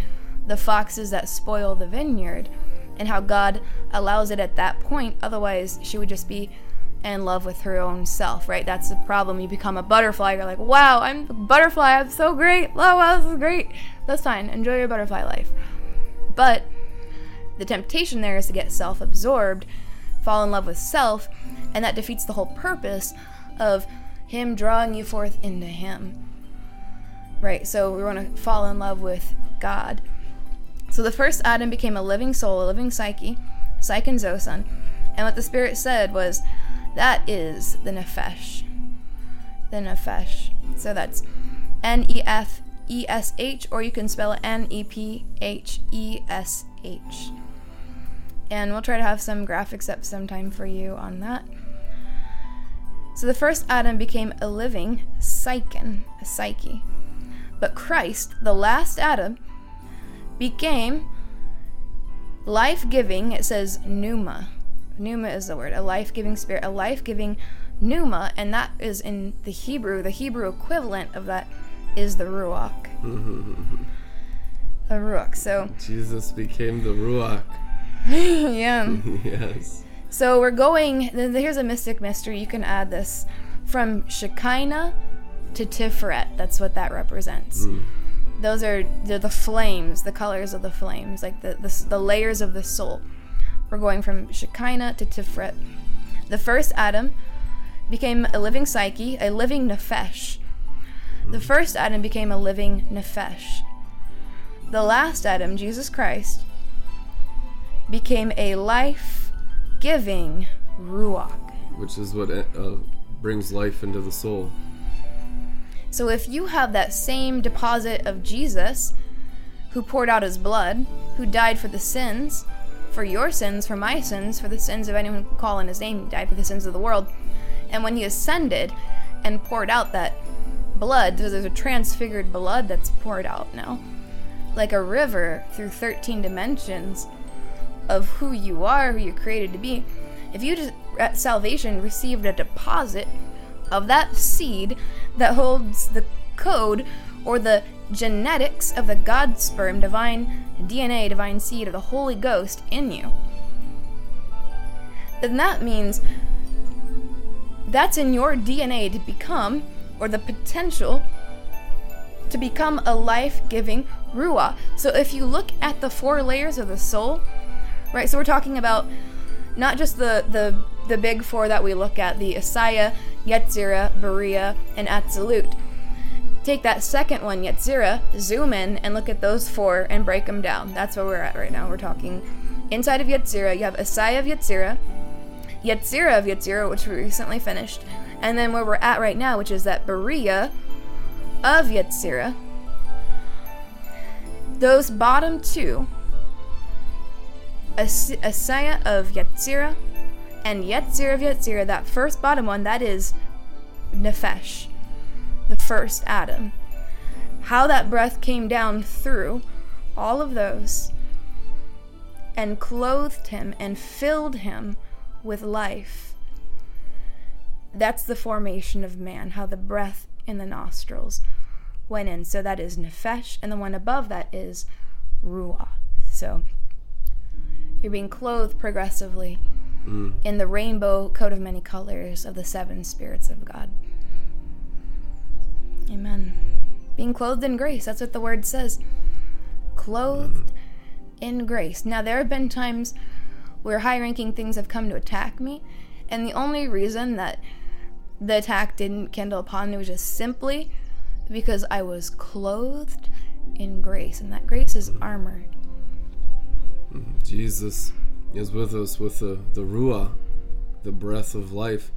the foxes that spoil the vineyard and how God allows it at that point, otherwise, she would just be in love with her own self, right? That's the problem. You become a butterfly, you're like, wow, I'm a butterfly, I'm so great. Oh, wow, this is great. That's fine. Enjoy your butterfly life. But the temptation there is to get self absorbed, fall in love with self, and that defeats the whole purpose of Him drawing you forth into Him. Right? So we want to fall in love with God. So the first Adam became a living soul, a living psyche, psyche and Zosan. And what the Spirit said was, that is the Nefesh. The Nefesh. So that's N E F E S H, or you can spell it N E P H E S H. And we'll try to have some graphics up sometime for you on that. So the first Adam became a living psyche, a psyche. But Christ, the last Adam, became life giving. It says pneuma. Pneuma is the word, a life giving spirit, a life giving pneuma, and that is in the Hebrew. The Hebrew equivalent of that is the Ruach. the Ruach. So, Jesus became the Ruach. yeah. yes. So we're going. Here's a mystic mystery. You can add this from Shekinah to Tiferet. That's what that represents. Hmm. Those are they're the flames, the colors of the flames, like the, the the layers of the soul. We're going from Shekinah to Tiferet. The first Adam became a living psyche, a living nefesh. The first Adam became a living nefesh. The last Adam, Jesus Christ, became a life giving ruach. Which is what uh, brings life into the soul. So if you have that same deposit of Jesus, who poured out his blood, who died for the sins, for your sins, for my sins, for the sins of anyone who call on his name, he died for the sins of the world, and when he ascended and poured out that blood, there's there's a transfigured blood that's poured out now, like a river through 13 dimensions of who you are, who you're created to be. If you just at salvation received a deposit of that seed that holds the code or the genetics of the God sperm, divine DNA, divine seed of the Holy Ghost in you, then that means that's in your DNA to become, or the potential to become a life giving Ruah. So if you look at the four layers of the soul, right, so we're talking about not just the, the, the big four that we look at the Asaya, Yetzirah, Beriah, and Atzilut. Take that second one, Yetzira, zoom in and look at those four and break them down. That's where we're at right now. We're talking inside of Yetzira. you have Asaya of Yetzira, Yetzira of Yetzira, which we recently finished, and then where we're at right now, which is that Beriah of Yetzira. Those bottom two, As- Asaya of Yetzira and Yetzira of Yetzira, that first bottom one, that is Nefesh, first Adam. How that breath came down through all of those and clothed him and filled him with life. That's the formation of man, how the breath in the nostrils went in. So that is Nefesh, and the one above that is Ruah. So you're being clothed progressively mm. in the rainbow coat of many colors of the seven spirits of God. Amen. Being clothed in grace, that's what the word says. Clothed in grace. Now, there have been times where high ranking things have come to attack me, and the only reason that the attack didn't kindle upon me was just simply because I was clothed in grace, and that grace is armor. Mm-hmm. Jesus is with us with the, the Ruah, the breath of life.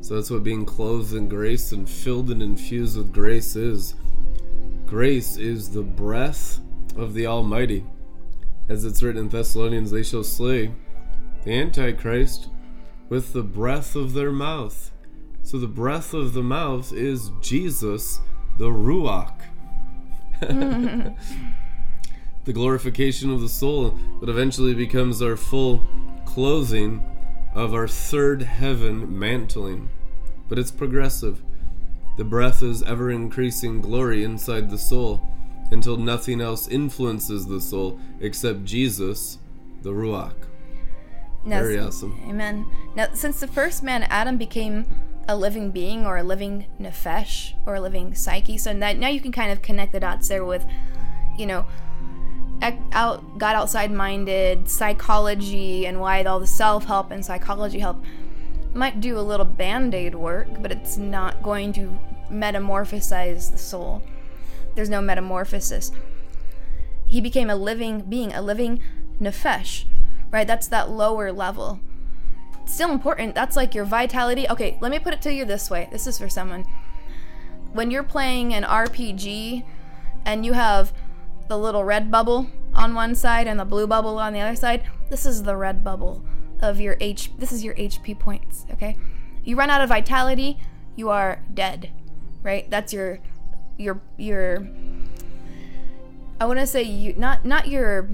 So that's what being clothed in grace and filled and infused with grace is. Grace is the breath of the Almighty. As it's written in Thessalonians, they shall slay the Antichrist with the breath of their mouth. So the breath of the mouth is Jesus, the Ruach. the glorification of the soul that eventually becomes our full clothing of our third heaven mantling. But it's progressive. The breath is ever increasing glory inside the soul until nothing else influences the soul except Jesus, the Ruach. Now, Very awesome. Amen. Now, since the first man, Adam, became a living being or a living nefesh or a living psyche, so that, now you can kind of connect the dots there with, you know, out God outside minded psychology and why all the self help and psychology help might do a little band aid work, but it's not going to metamorphosize the soul. There's no metamorphosis. He became a living being, a living nefesh, right? That's that lower level. Still important. That's like your vitality. Okay, let me put it to you this way. This is for someone. When you're playing an RPG and you have the little red bubble on one side and the blue bubble on the other side, this is the red bubble of your H this is your HP points, okay? You run out of vitality, you are dead. Right? That's your your your I want to say you not not your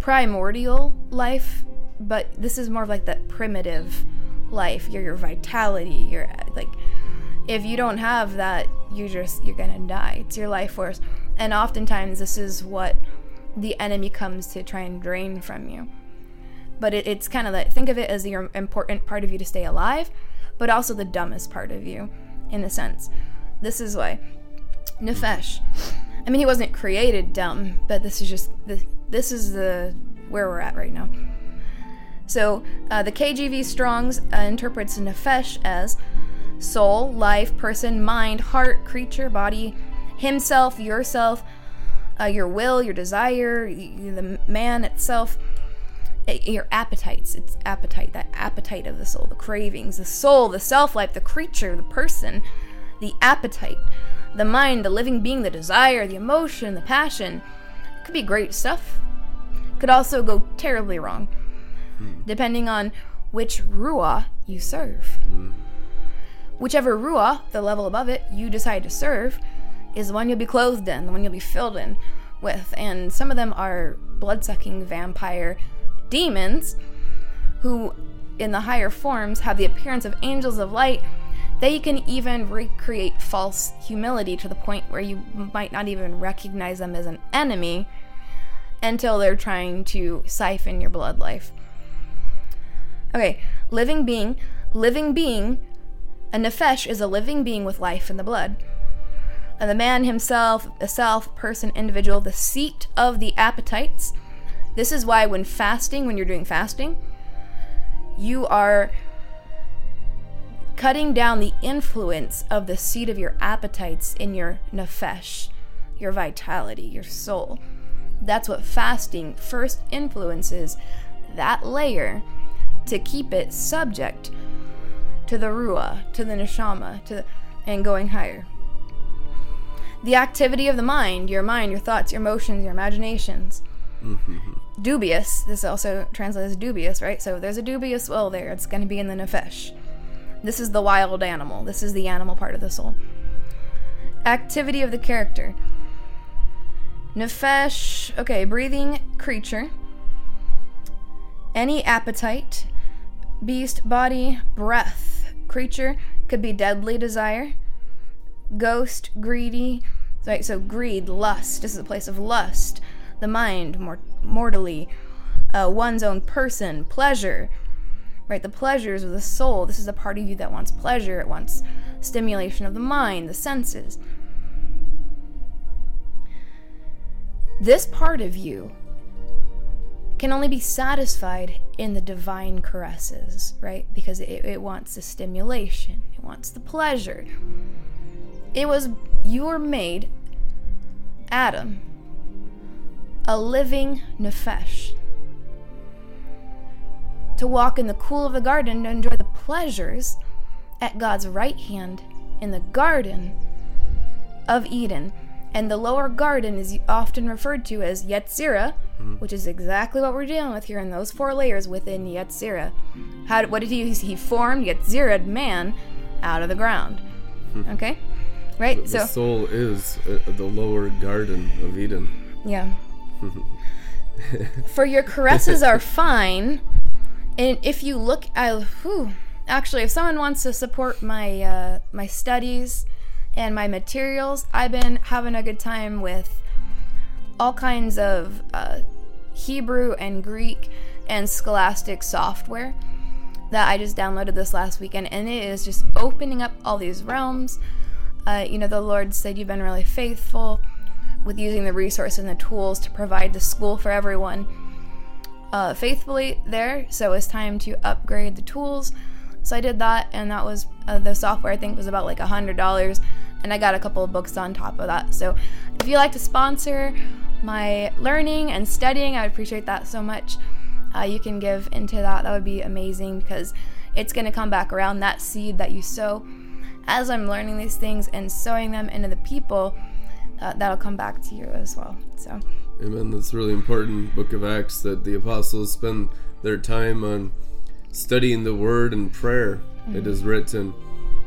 primordial life, but this is more of like that primitive life. Your your vitality, your like if you don't have that, you just you're gonna die. It's your life force, and oftentimes this is what the enemy comes to try and drain from you. But it, it's kind of like think of it as the important part of you to stay alive, but also the dumbest part of you, in a sense. This is why Nefesh. I mean, he wasn't created dumb, but this is just this, this is the where we're at right now. So uh, the KJV Strong's uh, interprets nefesh as soul, life, person, mind, heart, creature, body, himself, yourself, uh, your will, your desire, the man itself, uh, your appetites. It's appetite, that appetite of the soul, the cravings, the soul, the self life, the creature, the person, the appetite, the mind, the living being, the desire, the emotion, the passion. It could be great stuff. Could also go terribly wrong, depending on which ruah you serve. Whichever ruah, the level above it, you decide to serve, is the one you'll be clothed in, the one you'll be filled in with. And some of them are blood sucking vampire demons who, in the higher forms, have the appearance of angels of light. They can even recreate false humility to the point where you might not even recognize them as an enemy until they're trying to siphon your blood life. Okay, living being. Living being, a nefesh is a living being with life in the blood. And the man himself, a self, person, individual, the seat of the appetites. This is why when fasting, when you're doing fasting, you are cutting down the influence of the seat of your appetites in your nefesh, your vitality, your soul. That's what fasting first influences that layer to keep it subject to the ruah, to the neshama, to the, and going higher. The activity of the mind, your mind, your thoughts, your emotions, your imaginations. Mm-hmm. Dubious, this also translates as dubious, right? So there's a dubious will there. It's going to be in the nefesh. This is the wild animal. This is the animal part of the soul. Activity of the character. Nefesh, okay, breathing creature. Any appetite, beast, body, breath, creature could be deadly desire, ghost, greedy. Right, so greed, lust. This is a place of lust. The mind, mor- mortally, uh, one's own person, pleasure. Right, the pleasures of the soul. This is a part of you that wants pleasure. It wants stimulation of the mind, the senses. This part of you can only be satisfied in the divine caresses, right? Because it, it wants the stimulation, it wants the pleasure. It was, you were made, Adam, a living nefesh. To walk in the cool of the garden to enjoy the pleasures at God's right hand in the garden of Eden. And the lower garden is often referred to as Yetzirah, hmm. which is exactly what we're dealing with here in those four layers within Yetzirah. How, what did he He formed Yetzirah, man, out of the ground. Hmm. Okay? Right? The so, soul is uh, the lower garden of Eden. yeah. For your caresses are fine. And if you look at, whew, actually, if someone wants to support my uh, my studies and my materials, I've been having a good time with all kinds of uh, Hebrew and Greek and Scholastic software that I just downloaded this last weekend, and it is just opening up all these realms. Uh, you know, the Lord said you've been really faithful with using the resource and the tools to provide the school for everyone uh, faithfully there. So it's time to upgrade the tools. So I did that, and that was uh, the software. I think was about like a hundred dollars, and I got a couple of books on top of that. So if you like to sponsor my learning and studying, I would appreciate that so much. Uh, you can give into that. That would be amazing because it's going to come back around that seed that you sow. As I'm learning these things and sowing them into the people, uh, that'll come back to you as well. So. Amen. That's really important. Book of Acts that the apostles spend their time on studying the Word and prayer. It is written,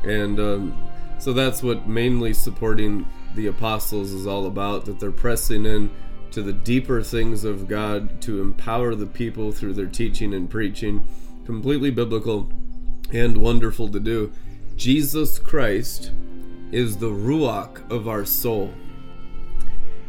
and um, so that's what mainly supporting the apostles is all about. That they're pressing in to the deeper things of God to empower the people through their teaching and preaching. Completely biblical and wonderful to do. Jesus Christ is the ruach of our soul.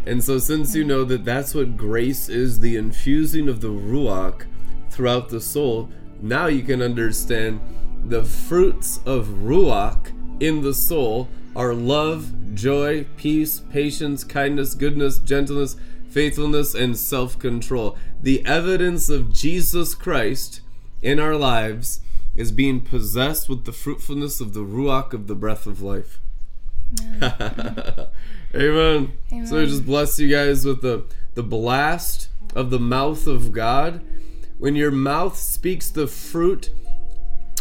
And so, since you know that that's what grace is the infusing of the ruach throughout the soul, now you can understand the fruits of ruach in the soul are love, joy, peace, patience, kindness, goodness, gentleness, faithfulness, and self control. The evidence of Jesus Christ in our lives is being possessed with the fruitfulness of the ruach of the breath of life. Amen. So I just bless you guys with the the blast of the mouth of God. When your mouth speaks the fruit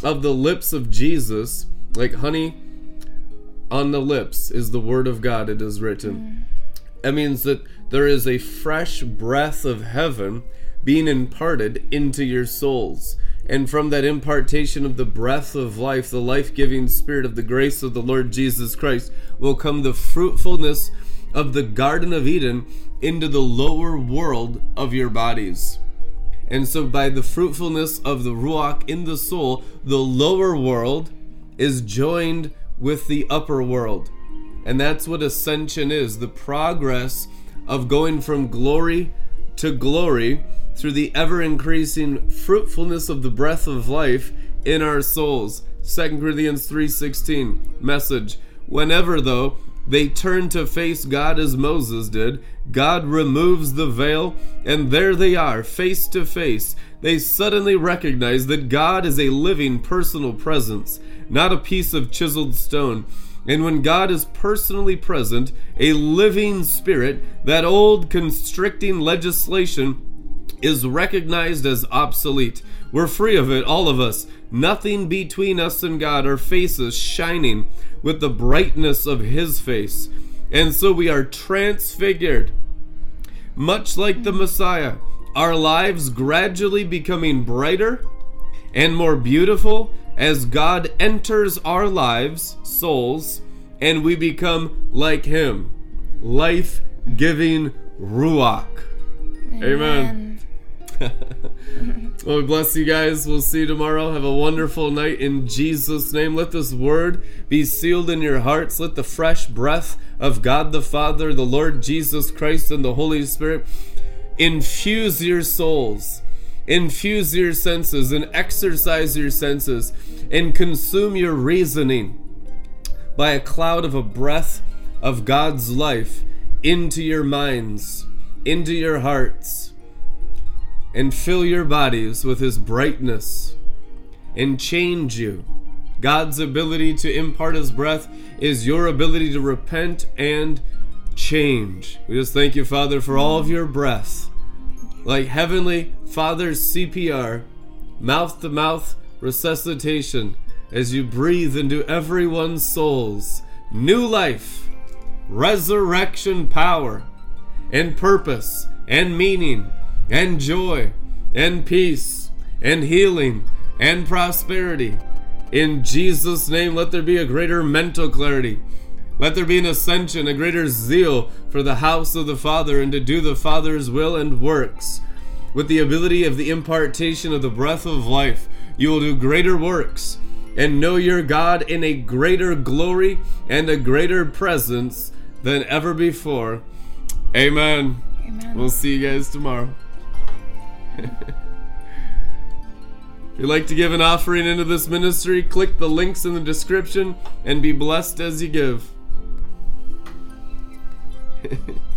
of the lips of Jesus, like honey on the lips is the word of God, it is written. Mm. That means that there is a fresh breath of heaven being imparted into your souls. And from that impartation of the breath of life, the life giving spirit of the grace of the Lord Jesus Christ, will come the fruitfulness of the Garden of Eden into the lower world of your bodies. And so, by the fruitfulness of the Ruach in the soul, the lower world is joined with the upper world. And that's what ascension is the progress of going from glory to glory through the ever increasing fruitfulness of the breath of life in our souls. 2 Corinthians 3:16 message. Whenever though they turn to face God as Moses did, God removes the veil and there they are face to face. They suddenly recognize that God is a living personal presence, not a piece of chiseled stone. And when God is personally present, a living spirit, that old constricting legislation is recognized as obsolete. We're free of it, all of us. Nothing between us and God, our faces shining with the brightness of His face. And so we are transfigured, much like the Messiah. Our lives gradually becoming brighter and more beautiful as God enters our lives, souls, and we become like Him. Life giving Ruach. Amen. Well, we bless you guys. We'll see you tomorrow. Have a wonderful night in Jesus' name. Let this word be sealed in your hearts. Let the fresh breath of God the Father, the Lord Jesus Christ, and the Holy Spirit infuse your souls, infuse your senses, and exercise your senses, and consume your reasoning by a cloud of a breath of God's life into your minds, into your hearts and fill your bodies with His brightness and change you. God's ability to impart His breath is your ability to repent and change. We just thank you, Father, for all of your breath. Like Heavenly Father's CPR, mouth to mouth resuscitation, as you breathe into everyone's souls new life, resurrection power, and purpose, and meaning, and joy, and peace, and healing, and prosperity. In Jesus' name, let there be a greater mental clarity. Let there be an ascension, a greater zeal for the house of the Father and to do the Father's will and works. With the ability of the impartation of the breath of life, you will do greater works and know your God in a greater glory and a greater presence than ever before. Amen. Amen. We'll see you guys tomorrow. If you'd like to give an offering into this ministry, click the links in the description and be blessed as you give.